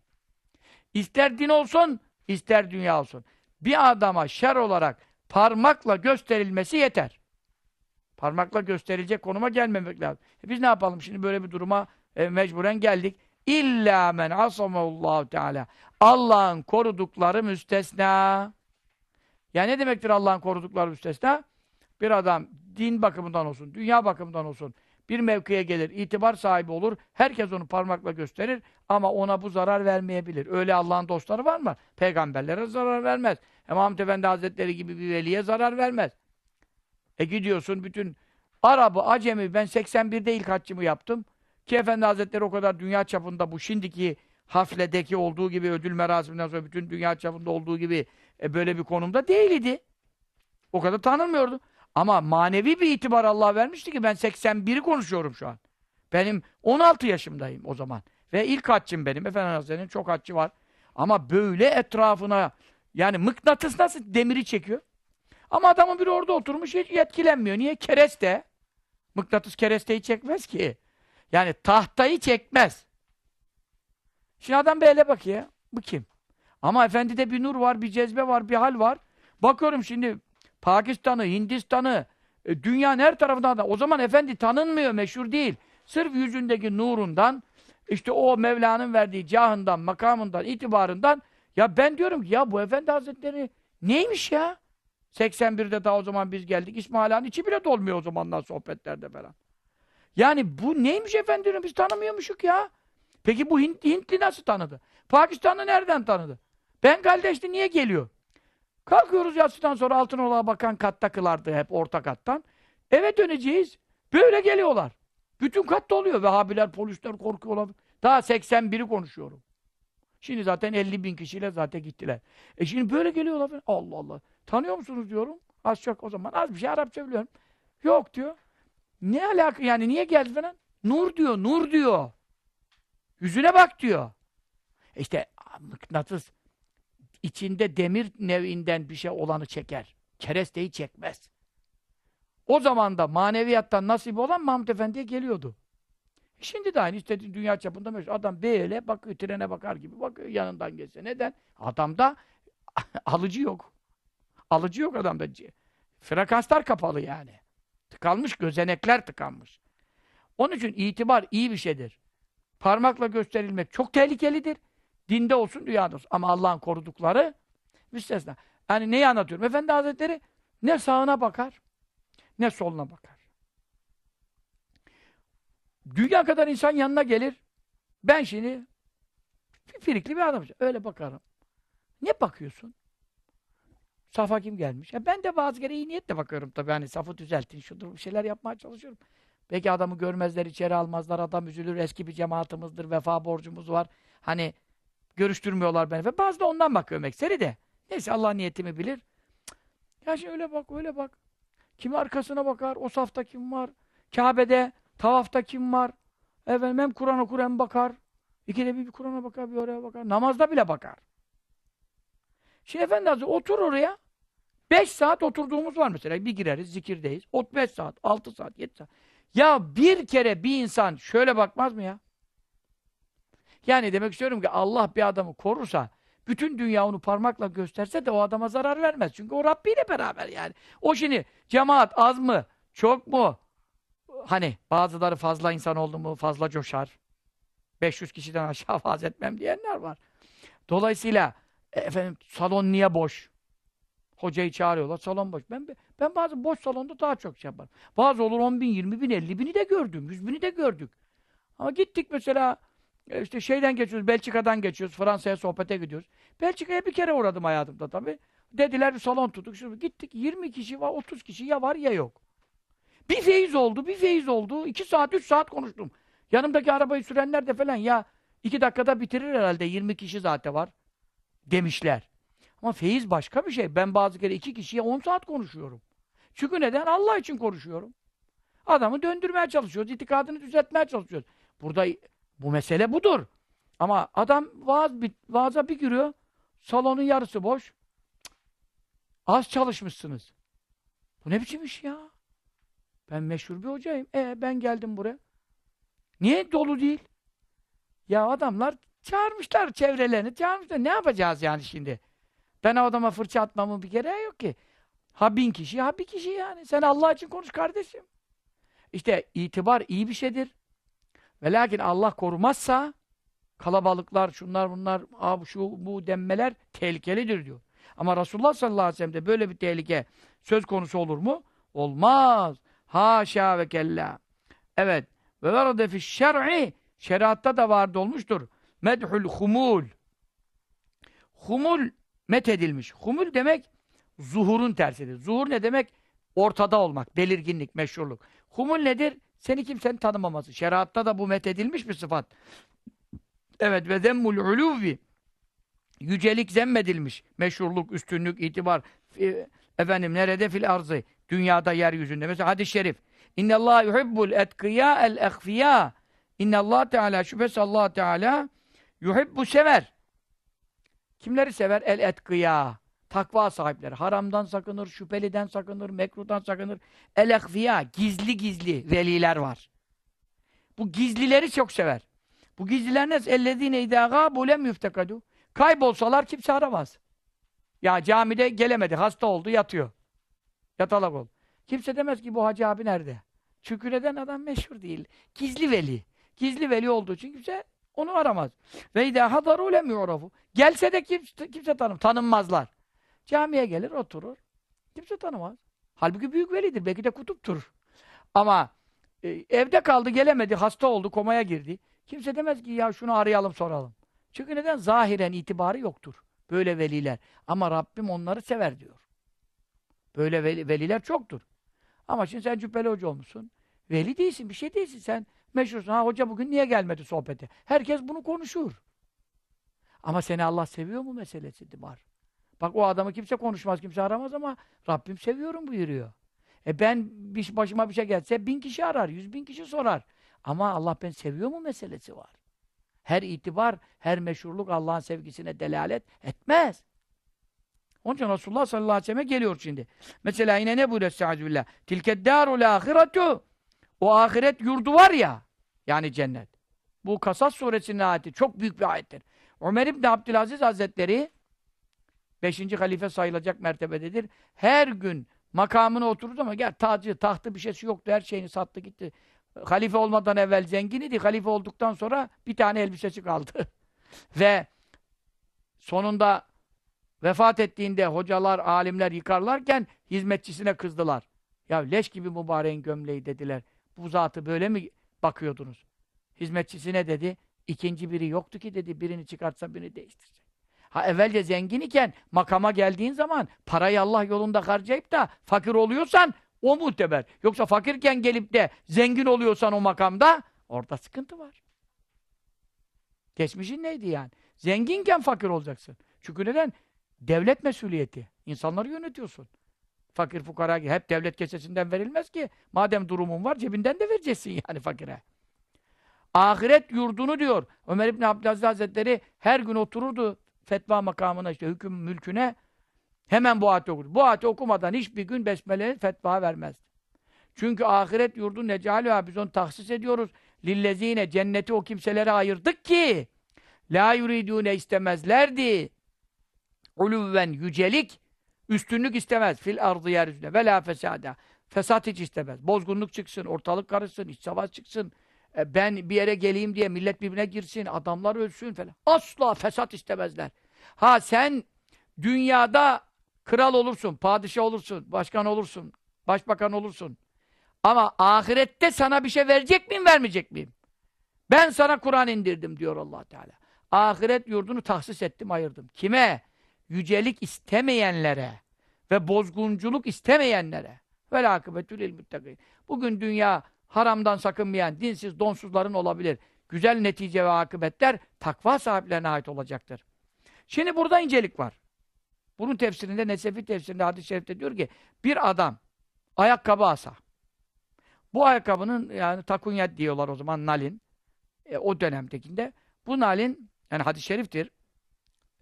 İster din olsun, ister dünya olsun. Bir adama şer olarak parmakla gösterilmesi yeter. Parmakla gösterilecek konuma gelmemek lazım. E biz ne yapalım şimdi böyle bir duruma e, mecburen geldik. İlla men asamullahu teala. Allah'ın korudukları müstesna. Ya ne demektir Allah'ın korudukları müstesna? Bir adam din bakımından olsun, dünya bakımından olsun bir mevkiye gelir, itibar sahibi olur, herkes onu parmakla gösterir ama ona bu zarar vermeyebilir. Öyle Allah'ın dostları var mı? Peygamberlere zarar vermez. Muhammed Efendi Hazretleri gibi bir veliye zarar vermez. E gidiyorsun bütün Arabı, Acemi, ben 81'de ilk haccımı yaptım. Ki Efendi Hazretleri o kadar dünya çapında bu şimdiki hafledeki olduğu gibi ödül merasiminden sonra bütün dünya çapında olduğu gibi e, böyle bir konumda değildi. O kadar tanınmıyordu. Ama manevi bir itibar Allah vermişti ki ben 81'i konuşuyorum şu an. Benim 16 yaşımdayım o zaman. Ve ilk haccım benim. Efendimiz Hazretleri'nin çok haccı var. Ama böyle etrafına yani mıknatıs nasıl demiri çekiyor? Ama adamın biri orada oturmuş hiç etkilenmiyor. Niye? Kereste. Mıknatıs keresteyi çekmez ki. Yani tahtayı çekmez. Şimdi adam böyle bakıyor. Bu kim? Ama efendide bir nur var, bir cezbe var, bir hal var. Bakıyorum şimdi Pakistan'ı, Hindistan'ı, e, dünyanın her tarafından da o zaman efendi tanınmıyor, meşhur değil. Sırf yüzündeki nurundan, işte o Mevla'nın verdiği cahından, makamından, itibarından ya ben diyorum ki ya bu efendi hazretleri neymiş ya? 81'de daha o zaman biz geldik. İsmail Han içi bile dolmuyor o zamanlar sohbetlerde falan. Yani bu neymiş efendi diyorum biz tanımıyormuşuk ya. Peki bu Hint, Hintli nasıl tanıdı? Pakistanlı nereden tanıdı? Bengaldeşli niye geliyor? Kalkıyoruz yatsıdan sonra Altınoluk'a bakan katta kılardı hep orta kattan. Eve döneceğiz. Böyle geliyorlar. Bütün kat doluyor. Vehhabiler, polisler korkuyorlar. Daha 81'i konuşuyorum. Şimdi zaten 50 bin kişiyle zaten gittiler. E şimdi böyle geliyorlar. Allah Allah. Tanıyor musunuz diyorum. Az çok o zaman. Az bir şey Arapça biliyorum. Yok diyor. Ne alaka yani niye geldi falan? Nur diyor, nur diyor. Yüzüne bak diyor. E İşte mıknatıs içinde demir nevinden bir şey olanı çeker. Keresteyi çekmez. O zaman da maneviyattan nasip olan Mahmut Efendi'ye geliyordu. Şimdi de aynı işte dünya çapında meşhur. Adam böyle bakıyor, trene bakar gibi bakıyor yanından geçse. Neden? Adamda alıcı yok. Alıcı yok adamda. Frekanslar kapalı yani. Tıkanmış, gözenekler tıkanmış. Onun için itibar iyi bir şeydir. Parmakla gösterilmek çok tehlikelidir. Dinde olsun, dünyada olsun. Ama Allah'ın korudukları müstesna. Yani neyi anlatıyorum? Efendi Hazretleri ne sağına bakar, ne soluna bakar. Dünya kadar insan yanına gelir. Ben şimdi firikli bir adamım. Öyle bakarım. Ne bakıyorsun? Safa kim gelmiş? Ya ben de bazı kere iyi niyetle bakıyorum tabii. Hani safı düzeltin, şudur bir şeyler yapmaya çalışıyorum. Belki adamı görmezler, içeri almazlar, adam üzülür, eski bir cemaatimizdir, vefa borcumuz var. Hani görüştürmüyorlar beni. Ve bazı da ondan bakıyorum ekseri de. Neyse Allah niyetimi bilir. Ya şimdi öyle bak, öyle bak. Kimi arkasına bakar, o safta kim var? Kabe'de, tavafta kim var? Efendim hem Kur'an okur hem bakar. İkide bir, bir Kur'an'a bakar, bir oraya bakar. Namazda bile bakar. Şimdi Efendi Hazretleri otur oraya. Beş saat oturduğumuz var mesela. Bir gireriz, zikirdeyiz. Ot beş saat, altı saat, yedi saat. Ya bir kere bir insan şöyle bakmaz mı ya? Yani demek istiyorum ki Allah bir adamı korursa, bütün dünya onu parmakla gösterse de o adama zarar vermez. Çünkü o Rabbi ile beraber yani. O şimdi cemaat az mı, çok mu? Hani bazıları fazla insan oldu mu fazla coşar. 500 kişiden aşağı vaaz etmem diyenler var. Dolayısıyla e, efendim salon niye boş? Hocayı çağırıyorlar, salon boş. Ben ben bazı boş salonda daha çok şey yaparım. Bazı olur 10 bin, 20 bin, 50 bini de gördüm, 100 bini de gördük. Ama gittik mesela e, işte şeyden geçiyoruz, Belçika'dan geçiyoruz, Fransa'ya sohbete gidiyoruz. Belçika'ya bir kere uğradım hayatımda tabii. Dediler bir salon tuttuk. Şimdi gittik 20 kişi var, 30 kişi ya var ya yok. Bir feyiz oldu, bir feyiz oldu. 2 saat, 3 saat konuştum. Yanımdaki arabayı sürenler de falan ya iki dakikada bitirir herhalde 20 kişi zaten var demişler. Ama feyiz başka bir şey. Ben bazı kere iki kişiye 10 saat konuşuyorum. Çünkü neden? Allah için konuşuyorum. Adamı döndürmeye çalışıyoruz. itikadını düzeltmeye çalışıyoruz. Burada bu mesele budur. Ama adam vaaz, vaaza bir giriyor. Salonun yarısı boş. Cık. Az çalışmışsınız. Bu ne biçim iş ya? Ben meşhur bir hocayım. E ben geldim buraya. Niye dolu değil? Ya adamlar çağırmışlar çevrelerini, çağırmışlar. Ne yapacağız yani şimdi? Ben adama fırça atmamın bir gereği yok ki. Ha bin kişi, ha bir kişi yani. Sen Allah için konuş kardeşim. İşte itibar iyi bir şeydir. Ve lakin Allah korumazsa kalabalıklar, şunlar bunlar, abi şu bu denmeler tehlikelidir diyor. Ama Resulullah sallallahu aleyhi ve sellem'de böyle bir tehlike söz konusu olur mu? Olmaz. Haşa ve kella. Evet. Ve verade fi şer'i şeriatta da vardı olmuştur. Medhul humul. Humul met edilmiş. Humul demek zuhurun tersidir. Zuhur ne demek? Ortada olmak, belirginlik, meşhurluk. Humul nedir? Seni kimsenin tanımaması. Şeriatta da bu met edilmiş bir sıfat. Evet ve zemmul uluvi. Yücelik zemmedilmiş. Meşhurluk, üstünlük, itibar. Efendim nerede fil arzı? Dünyada, yeryüzünde. Mesela hadis-i şerif. İnne Allah yuhibbul etkıya el ehfiya. İnne Allah Teala şüphesiz Allah Teala yuhibbu sever. Kimleri sever? El etkıya. Takva sahipleri. Haramdan sakınır, şüpheliden sakınır, mekruhtan sakınır. El ehfiya. Gizli gizli veliler var. Bu gizlileri çok sever. Bu gizliler ne? Ellezine idâ gâbu lem yuftekadû. Kaybolsalar kimse aramaz. Ya camide gelemedi, hasta oldu, yatıyor. Yatalak oldu. Kimse demez ki bu hacı abi nerede? Çünkü neden adam meşhur değil. Gizli veli. Gizli veli olduğu için kimse onu aramaz. Ve idâ hadarû lem yu'rafu. Gelse de kimse, kimse tanım, tanınmazlar. Camiye gelir, oturur. Kimse tanımaz. Halbuki büyük velidir. Belki de kutuptur. Ama e, evde kaldı, gelemedi, hasta oldu, komaya girdi. Kimse demez ki ya şunu arayalım, soralım. Çünkü neden? Zahiren itibarı yoktur. Böyle veliler. Ama Rabbim onları sever diyor. Böyle veli, veliler çoktur. Ama şimdi sen cübbeli hoca olmuşsun. Veli değilsin, bir şey değilsin. Sen Meşhursun. Ha hoca bugün niye gelmedi sohbete? Herkes bunu konuşur. Ama seni Allah seviyor mu meselesi var. Bak o adamı kimse konuşmaz, kimse aramaz ama Rabbim seviyorum buyuruyor. E ben bir, başıma bir şey gelse bin kişi arar, yüz bin kişi sorar. Ama Allah ben seviyor mu meselesi var. Her itibar, her meşhurluk Allah'ın sevgisine delalet etmez. Onun için Resulullah sallallahu aleyhi ve selleme geliyor şimdi. Mesela yine ne buyuruyor Estağfirullah? Tilke darul ahiretu. O ahiret yurdu var ya, yani cennet. Bu Kasas suresinin ayeti. Çok büyük bir ayettir. Ömer İbni Abdülaziz Hazretleri 5. halife sayılacak mertebededir. Her gün makamına oturdu ama gel tacı, tahtı bir şeysi yoktu. Her şeyini sattı gitti. Halife olmadan evvel zengin idi. Halife olduktan sonra bir tane elbisesi kaldı. Ve sonunda vefat ettiğinde hocalar, alimler yıkarlarken hizmetçisine kızdılar. Ya leş gibi mübareğin gömleği dediler. Bu zatı böyle mi bakıyordunuz? Hizmetçisine dedi. İkinci biri yoktu ki dedi. Birini çıkartsa birini değiştirecek. Ha evvelce zengin iken makama geldiğin zaman parayı Allah yolunda harcayıp da fakir oluyorsan o muteber. Yoksa fakirken gelip de zengin oluyorsan o makamda orada sıkıntı var. Geçmişin neydi yani? Zenginken fakir olacaksın. Çünkü neden? Devlet mesuliyeti. İnsanları yönetiyorsun. Fakir fukara hep devlet kesesinden verilmez ki. Madem durumun var cebinden de vereceksin yani fakire. Ahiret yurdunu diyor. Ömer İbni Abdülaziz Hazretleri her gün otururdu fetva makamına işte hüküm mülküne hemen bu ayeti okurdu. Bu ayeti okumadan hiçbir gün besmele fetva vermez. Çünkü ahiret yurdu necalüha biz onu tahsis ediyoruz. Lillezine cenneti o kimselere ayırdık ki la yuridune istemezlerdi. Uluvven yücelik üstünlük istemez fil ardı yeryüzünde ve la fesada. Fesat hiç istemez. Bozgunluk çıksın, ortalık karışsın, iç savaş çıksın. E, ben bir yere geleyim diye millet birbirine girsin, adamlar ölsün falan. Asla fesat istemezler. Ha sen dünyada kral olursun, padişah olursun, başkan olursun, başbakan olursun. Ama ahirette sana bir şey verecek miyim, vermeyecek miyim? Ben sana Kur'an indirdim diyor allah Teala. Ahiret yurdunu tahsis ettim, ayırdım. Kime? Yücelik istemeyenlere ve bozgunculuk istemeyenlere. Vel akıbetül ilmuttaki. Bugün dünya haramdan sakınmayan, dinsiz, donsuzların olabilir. Güzel netice ve akıbetler takva sahiplerine ait olacaktır. Şimdi burada incelik var. Bunun tefsirinde, Nesefi tefsirinde, hadis-i şerifte diyor ki, bir adam ayakkabı asa. Bu ayakkabının, yani takunyat diyorlar o zaman, nalin. E, o dönemdekinde. Bu nalin, yani hadis-i şeriftir,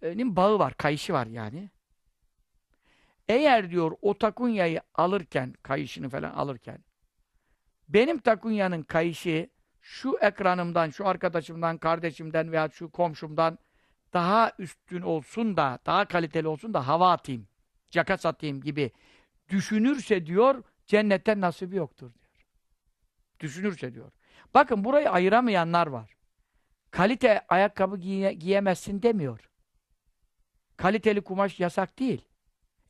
nin bağı var, kayışı var yani. Eğer diyor o takunyayı alırken, kayışını falan alırken, benim takunyanın kayışı şu ekranımdan, şu arkadaşımdan, kardeşimden veya şu komşumdan daha üstün olsun da, daha kaliteli olsun da hava atayım, caka satayım gibi düşünürse diyor, cennetten nasibi yoktur diyor. Düşünürse diyor. Bakın burayı ayıramayanlar var. Kalite ayakkabı giye giyemezsin demiyor. Kaliteli kumaş yasak değil.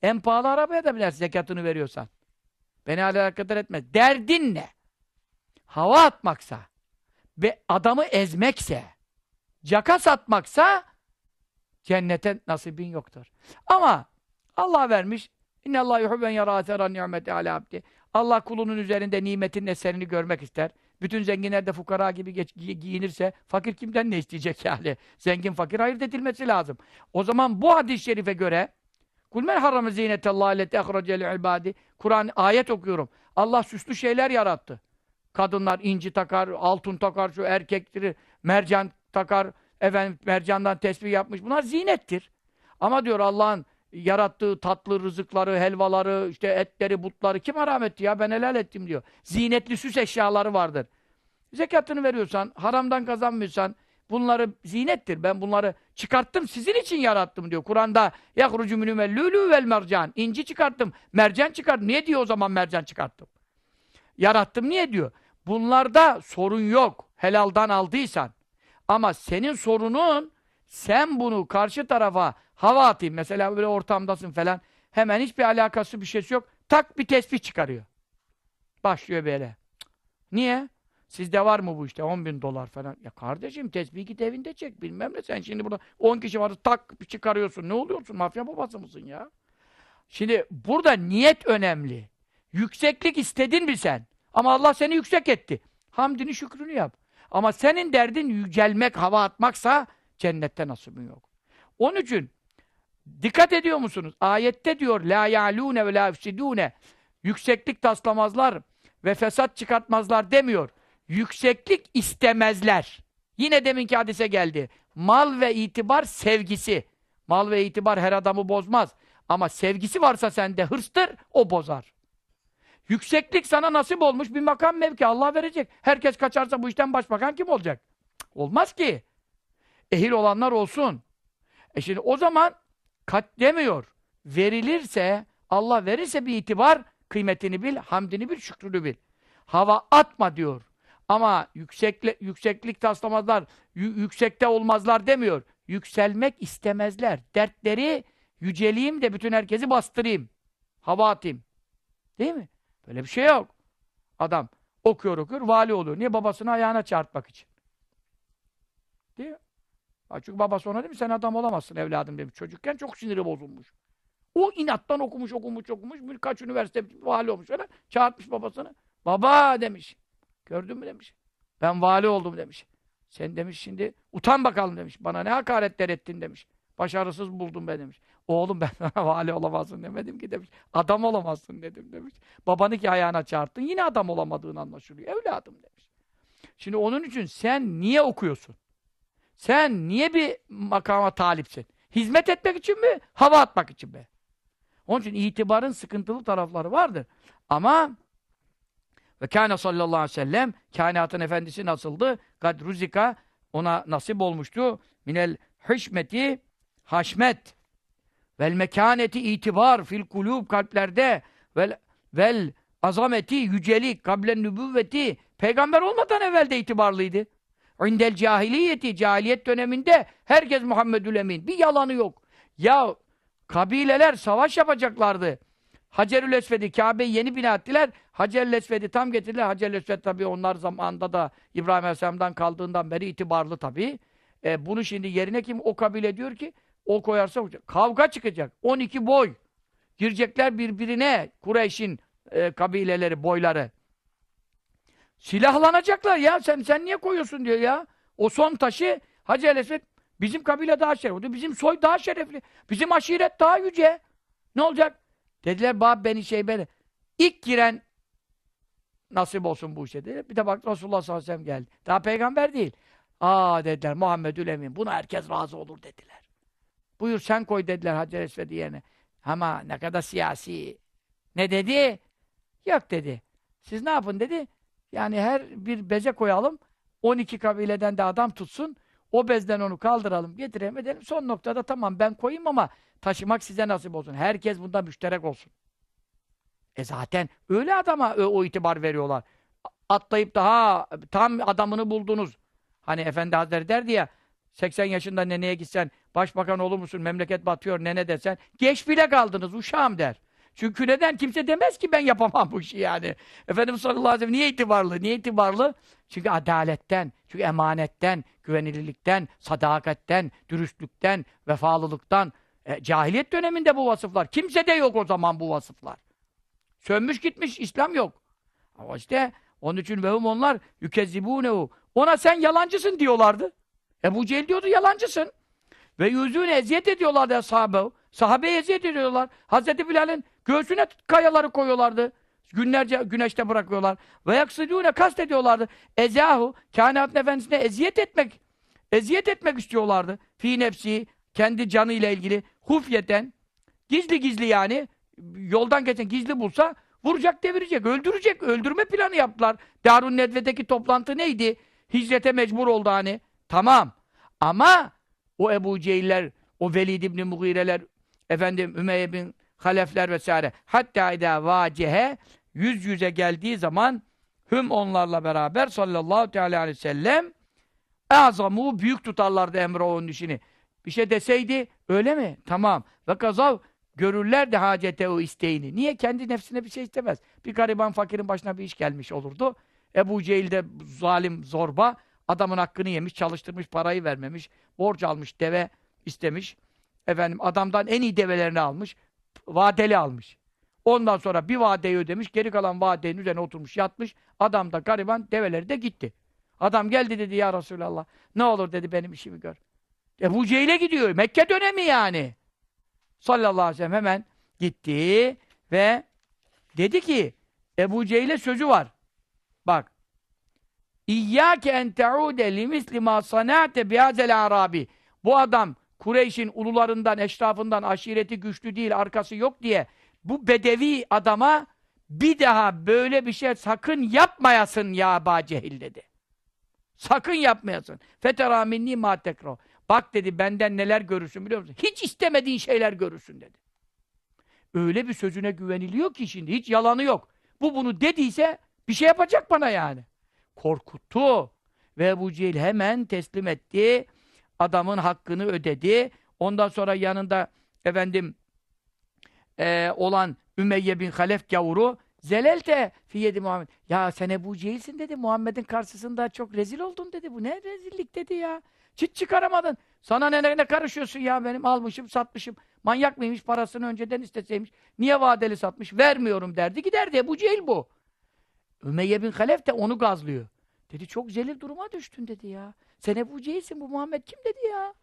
En pahalı arabaya da binersin zekatını veriyorsan. Beni alakadar etmez. Derdin ne? Hava atmaksa ve adamı ezmekse, caka satmaksa cennete nasibin yoktur. Ama Allah vermiş İnne Allah yuhibben yara eseran nimeti ala abdi. Allah kulunun üzerinde nimetin eserini görmek ister. Bütün zenginler de fukara gibi geç, gi giyinirse fakir kimden ne isteyecek yani? Zengin fakir ayırt edilmesi lazım. O zaman bu hadis-i şerife göre Kul men harrame zinetallahi leti ehrecel ibadi. Kur'an ayet okuyorum. Allah süslü şeyler yarattı. Kadınlar inci takar, altın takar, şu erkekleri mercan takar, efendim mercandan tesbih yapmış. Bunlar zinettir. Ama diyor Allah'ın yarattığı tatlı rızıkları, helvaları, işte etleri, butları kim haram etti ya? Ben helal ettim diyor. Zinetli süs eşyaları vardır. Zekatını veriyorsan, haramdan kazanmıyorsan bunları zinettir. Ben bunları çıkarttım, sizin için yarattım diyor. Kur'an'da yahrucu minümel lülü vel mercan. İnci çıkarttım, mercan çıkarttım. Niye diyor o zaman mercan çıkarttım? Yarattım niye diyor? Bunlarda sorun yok. Helaldan aldıysan. Ama senin sorunun sen bunu karşı tarafa hava atayım. Mesela böyle ortamdasın falan. Hemen hiçbir alakası bir şeysi yok. Tak bir tesbih çıkarıyor. Başlıyor böyle. Niye? Sizde var mı bu işte 10 bin dolar falan. Ya kardeşim tesbih git evinde çek bilmem ne. Sen şimdi burada 10 kişi var tak çıkarıyorsun. Ne oluyorsun? Mafya babası mısın ya? Şimdi burada niyet önemli. Yükseklik istedin mi sen? Ama Allah seni yüksek etti. Hamdini şükrünü yap. Ama senin derdin yücelmek, hava atmaksa cennette nasibin yok. Onun için dikkat ediyor musunuz? Ayette diyor la ya'lune ve la yufsidune yükseklik taslamazlar ve fesat çıkartmazlar demiyor. Yükseklik istemezler. Yine deminki hadise geldi. Mal ve itibar sevgisi. Mal ve itibar her adamı bozmaz. Ama sevgisi varsa sende hırstır, o bozar. Yükseklik sana nasip olmuş bir makam mevki Allah verecek. Herkes kaçarsa bu işten başbakan kim olacak? Olmaz ki. Ehil olanlar olsun. E şimdi o zaman kat demiyor. Verilirse, Allah verirse bir itibar, kıymetini bil, hamdini bil, şükrünü bil. Hava atma diyor. Ama yüksekle, yükseklik taslamazlar, yü- yüksekte olmazlar demiyor. Yükselmek istemezler. Dertleri yüceleyim de bütün herkesi bastırayım. Hava atayım. Değil mi? Böyle bir şey yok. Adam okuyor okuyor, vali oluyor. Niye? Babasını ayağına çarpmak için. Değil mi? Çünkü babası ona demiş, sen adam olamazsın evladım demiş. Çocukken çok siniri bozulmuş. O inattan okumuş, okumuş, okumuş. Birkaç üniversite vali olmuş öyle. Çağırtmış babasını. Baba demiş. Gördün mü demiş. Ben vali oldum demiş. Sen demiş şimdi utan bakalım demiş. Bana ne hakaretler ettin demiş. Başarısız buldum ben demiş. Oğlum ben sana vali olamazsın demedim ki demiş. Adam olamazsın dedim demiş. Babanı ki ayağına çağırttın yine adam olamadığın anlaşılıyor. Evladım demiş. Şimdi onun için sen niye okuyorsun? Sen niye bir makama talipsin? Hizmet etmek için mi? Hava atmak için mi? Onun için itibarın sıkıntılı tarafları vardır. Ama ve kâne sallallahu aleyhi ve sellem kainatın efendisi nasıldı? Kad ruzika ona nasip olmuştu. Minel hişmeti haşmet vel mekaneti itibar fil kulub kalplerde vel vel azameti yücelik kablen nübüvveti peygamber olmadan evvel de itibarlıydı. İndel cahiliyeti cahiliyet döneminde herkes Muhammedül Emin. Bir yalanı yok. Ya kabileler savaş yapacaklardı. Hacerül Esved'i Kabe'yi yeni bina ettiler. Hacerül Esved'i tam getirdiler. Hacerül Esved tabii onlar zamanında da İbrahim Aleyhisselam'dan kaldığından beri itibarlı tabii. E, bunu şimdi yerine kim? O kabile diyor ki o koyarsa kavga çıkacak. 12 boy. Girecekler birbirine Kureyş'in e, kabileleri, boyları. Silahlanacaklar ya. Sen sen niye koyuyorsun diyor ya. O son taşı Hacı el Esved bizim kabile daha şerefli. Bizim soy daha şerefli. Bizim aşiret daha yüce. Ne olacak? Dediler bab beni şey beni. İlk giren nasip olsun bu işe dedi. Bir de bak Resulullah sallallahu aleyhi ve sellem geldi. Daha peygamber değil. Aa dediler Muhammedül Emin. Buna herkes razı olur dediler. Buyur sen koy dediler Hacer Esved'i yerine. Ama ne kadar siyasi. Ne dedi? Yok dedi. Siz ne yapın dedi. Yani her bir beze koyalım. 12 kabileden de adam tutsun. O bezden onu kaldıralım, getirelim, edelim. Son noktada tamam ben koyayım ama taşımak size nasip olsun. Herkes bunda müşterek olsun. E zaten öyle adama o, o itibar veriyorlar. Atlayıp daha tam adamını buldunuz. Hani Efendi Hazretleri derdi ya 80 yaşında neneye gitsen başbakan olur musun memleket batıyor nene desen geç bile kaldınız uşağım der. Çünkü neden? Kimse demez ki ben yapamam bu işi yani. Efendimiz sallallahu aleyhi ve sellem niye itibarlı? Niye itibarlı? Çünkü adaletten, çünkü emanetten, güvenilirlikten, sadakatten, dürüstlükten, vefalılıktan. E, cahiliyet döneminde bu vasıflar. Kimsede yok o zaman bu vasıflar. Sönmüş gitmiş, İslam yok. Ama işte onun için vehum onlar yükezzibûnehu. Ona sen yalancısın diyorlardı. Ebu Cehil diyordu yalancısın. Ve yüzüğüne eziyet ediyorlardı ashabehu. Sahabeye eziyet ediyorlar. Hazreti Bilal'in göğsüne kayaları koyuyorlardı. Günlerce güneşte bırakıyorlar. Ve yaksidûne kast ediyorlardı. Ezahu, kainatın efendisine eziyet etmek, eziyet etmek istiyorlardı. Fi nefsi, kendi canıyla ilgili hufyeten, gizli gizli yani, yoldan geçen gizli bulsa vuracak devirecek, öldürecek, öldürme planı yaptılar. Darun Nedve'deki toplantı neydi? Hicrete mecbur oldu hani. Tamam. Ama o Ebu Cehiller, o Velid ibn Mughireler, efendim Ümeyye bin Halefler vesaire. Hatta idâ vâcehe yüz yüze geldiği zaman hüm onlarla beraber sallallahu teala aleyhi ve sellem azamu büyük tutarlardı emre onun işini. Bir şey deseydi öyle mi? Tamam. Ve kazav görürler de hacete o isteğini. Niye? Kendi nefsine bir şey istemez. Bir gariban fakirin başına bir iş gelmiş olurdu. Ebu Cehil de zalim, zorba. Adamın hakkını yemiş, çalıştırmış, parayı vermemiş. Borç almış, deve istemiş. Efendim adamdan en iyi develerini almış. Vadeli almış. Ondan sonra bir vadeyi ödemiş, geri kalan vadenin üzerine oturmuş, yatmış. Adam da gariban, develeri de gitti. Adam geldi dedi ya Resulallah. Ne olur dedi benim işimi gör. Ebu Cehil'e gidiyor. Mekke dönemi yani. Sallallahu aleyhi ve sellem hemen gitti ve dedi ki Ebu Cehil'e sözü var. Bak. İyyâke en te'ûde limisli mâ sanâte bihazel arabi. Bu adam Kureyş'in ulularından, eşrafından, aşireti güçlü değil, arkası yok diye bu bedevi adama bir daha böyle bir şey sakın yapmayasın ya Aba Cehil dedi. Sakın yapmayasın. Fetera minni ma tekro. Bak dedi benden neler görürsün biliyor musun? Hiç istemediğin şeyler görürsün dedi. Öyle bir sözüne güveniliyor ki şimdi hiç yalanı yok. Bu bunu dediyse bir şey yapacak bana yani. Korkuttu. Ve Ebu Cehil hemen teslim etti. Adamın hakkını ödedi. Ondan sonra yanında efendim eee, olan Ümeyye bin Halef gavuru Zelelte fiyedi Muhammed. Ya sen Ebu Cehil'sin dedi. Muhammed'in karşısında çok rezil oldun dedi. Bu ne rezillik dedi ya. Çıt çıkaramadın. Sana ne, ne karışıyorsun ya benim almışım satmışım. Manyak mıymış parasını önceden isteseymiş. Niye vadeli satmış? Vermiyorum derdi. Giderdi. Ebu Cehil bu. Ümeyye bin Halef de onu gazlıyor. Dedi çok zelil duruma düştün dedi ya. Sen Ebu Cehil'sin bu Muhammed kim dedi ya.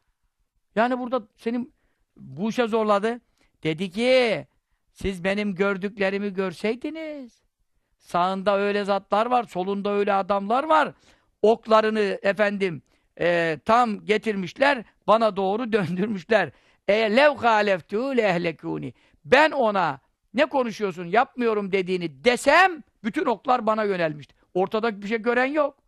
Yani burada senin bu işe zorladı. Dedi ki siz benim gördüklerimi görseydiniz. Sağında öyle zatlar var, solunda öyle adamlar var. Oklarını efendim e, tam getirmişler, bana doğru döndürmüşler. E lev haleftu lehlekuni. Ben ona ne konuşuyorsun, yapmıyorum dediğini desem bütün oklar bana yönelmişti. Ortada bir şey gören yok.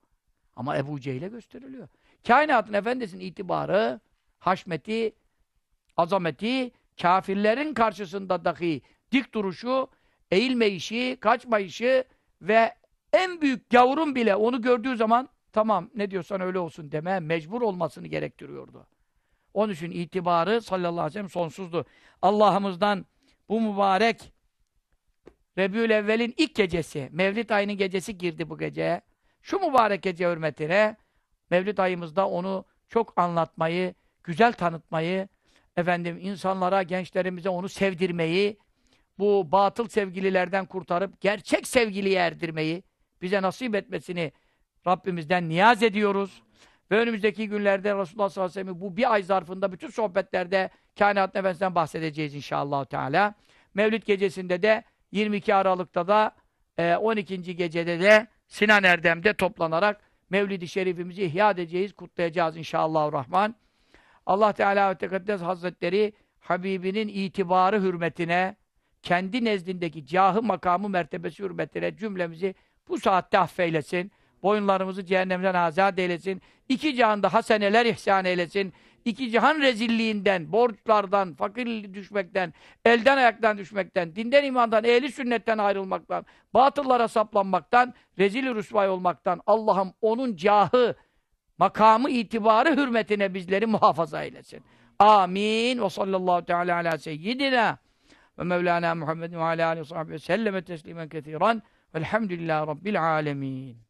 Ama Ebu Cehil'e gösteriliyor. Kainatın efendisinin itibarı, haşmeti, azameti, kafirlerin karşısında dahi dik duruşu, eğilmeyişi, kaçmayışı ve en büyük gavurun bile onu gördüğü zaman tamam ne diyorsan öyle olsun deme mecbur olmasını gerektiriyordu. Onun için itibarı sallallahu aleyhi ve sellem sonsuzdu. Allah'ımızdan bu mübarek Rebül Evvel'in ilk gecesi, Mevlid ayının gecesi girdi bu geceye. Şu mübarek gece hürmetine Mevlid ayımızda onu çok anlatmayı, güzel tanıtmayı, efendim insanlara, gençlerimize onu sevdirmeyi, bu batıl sevgililerden kurtarıp gerçek sevgiliye erdirmeyi bize nasip etmesini Rabbimizden niyaz ediyoruz. Ve önümüzdeki günlerde Resulullah sallallahu aleyhi ve sellem bu bir ay zarfında bütün sohbetlerde kainat nefesinden bahsedeceğiz inşallah Teala. Mevlid gecesinde de 22 Aralık'ta da e, 12. gecede de Sinan Erdem'de toplanarak Mevlid-i Şerifimizi ihya edeceğiz, kutlayacağız inşallah Rahman. Allah Teala ve Tekaddes Hazretleri Habibinin itibarı hürmetine, kendi nezdindeki cahı makamı mertebesi hürmetine cümlemizi bu saatte affeylesin. Boyunlarımızı cehennemden azat eylesin. İki cihanda haseneler ihsan eylesin. İki cihan rezilliğinden, borçlardan, fakir düşmekten, elden ayaktan düşmekten, dinden imandan, ehli sünnetten ayrılmaktan, batıllara saplanmaktan, rezil rüsvay olmaktan Allah'ım onun cahı, makamı itibarı hürmetine bizleri muhafaza eylesin. Amin. Ve sallallahu teala ala seyyidina ve mevlana Muhammed ve ala aleyhi ve selleme teslimen kethiren velhamdülillahi rabbil alemin.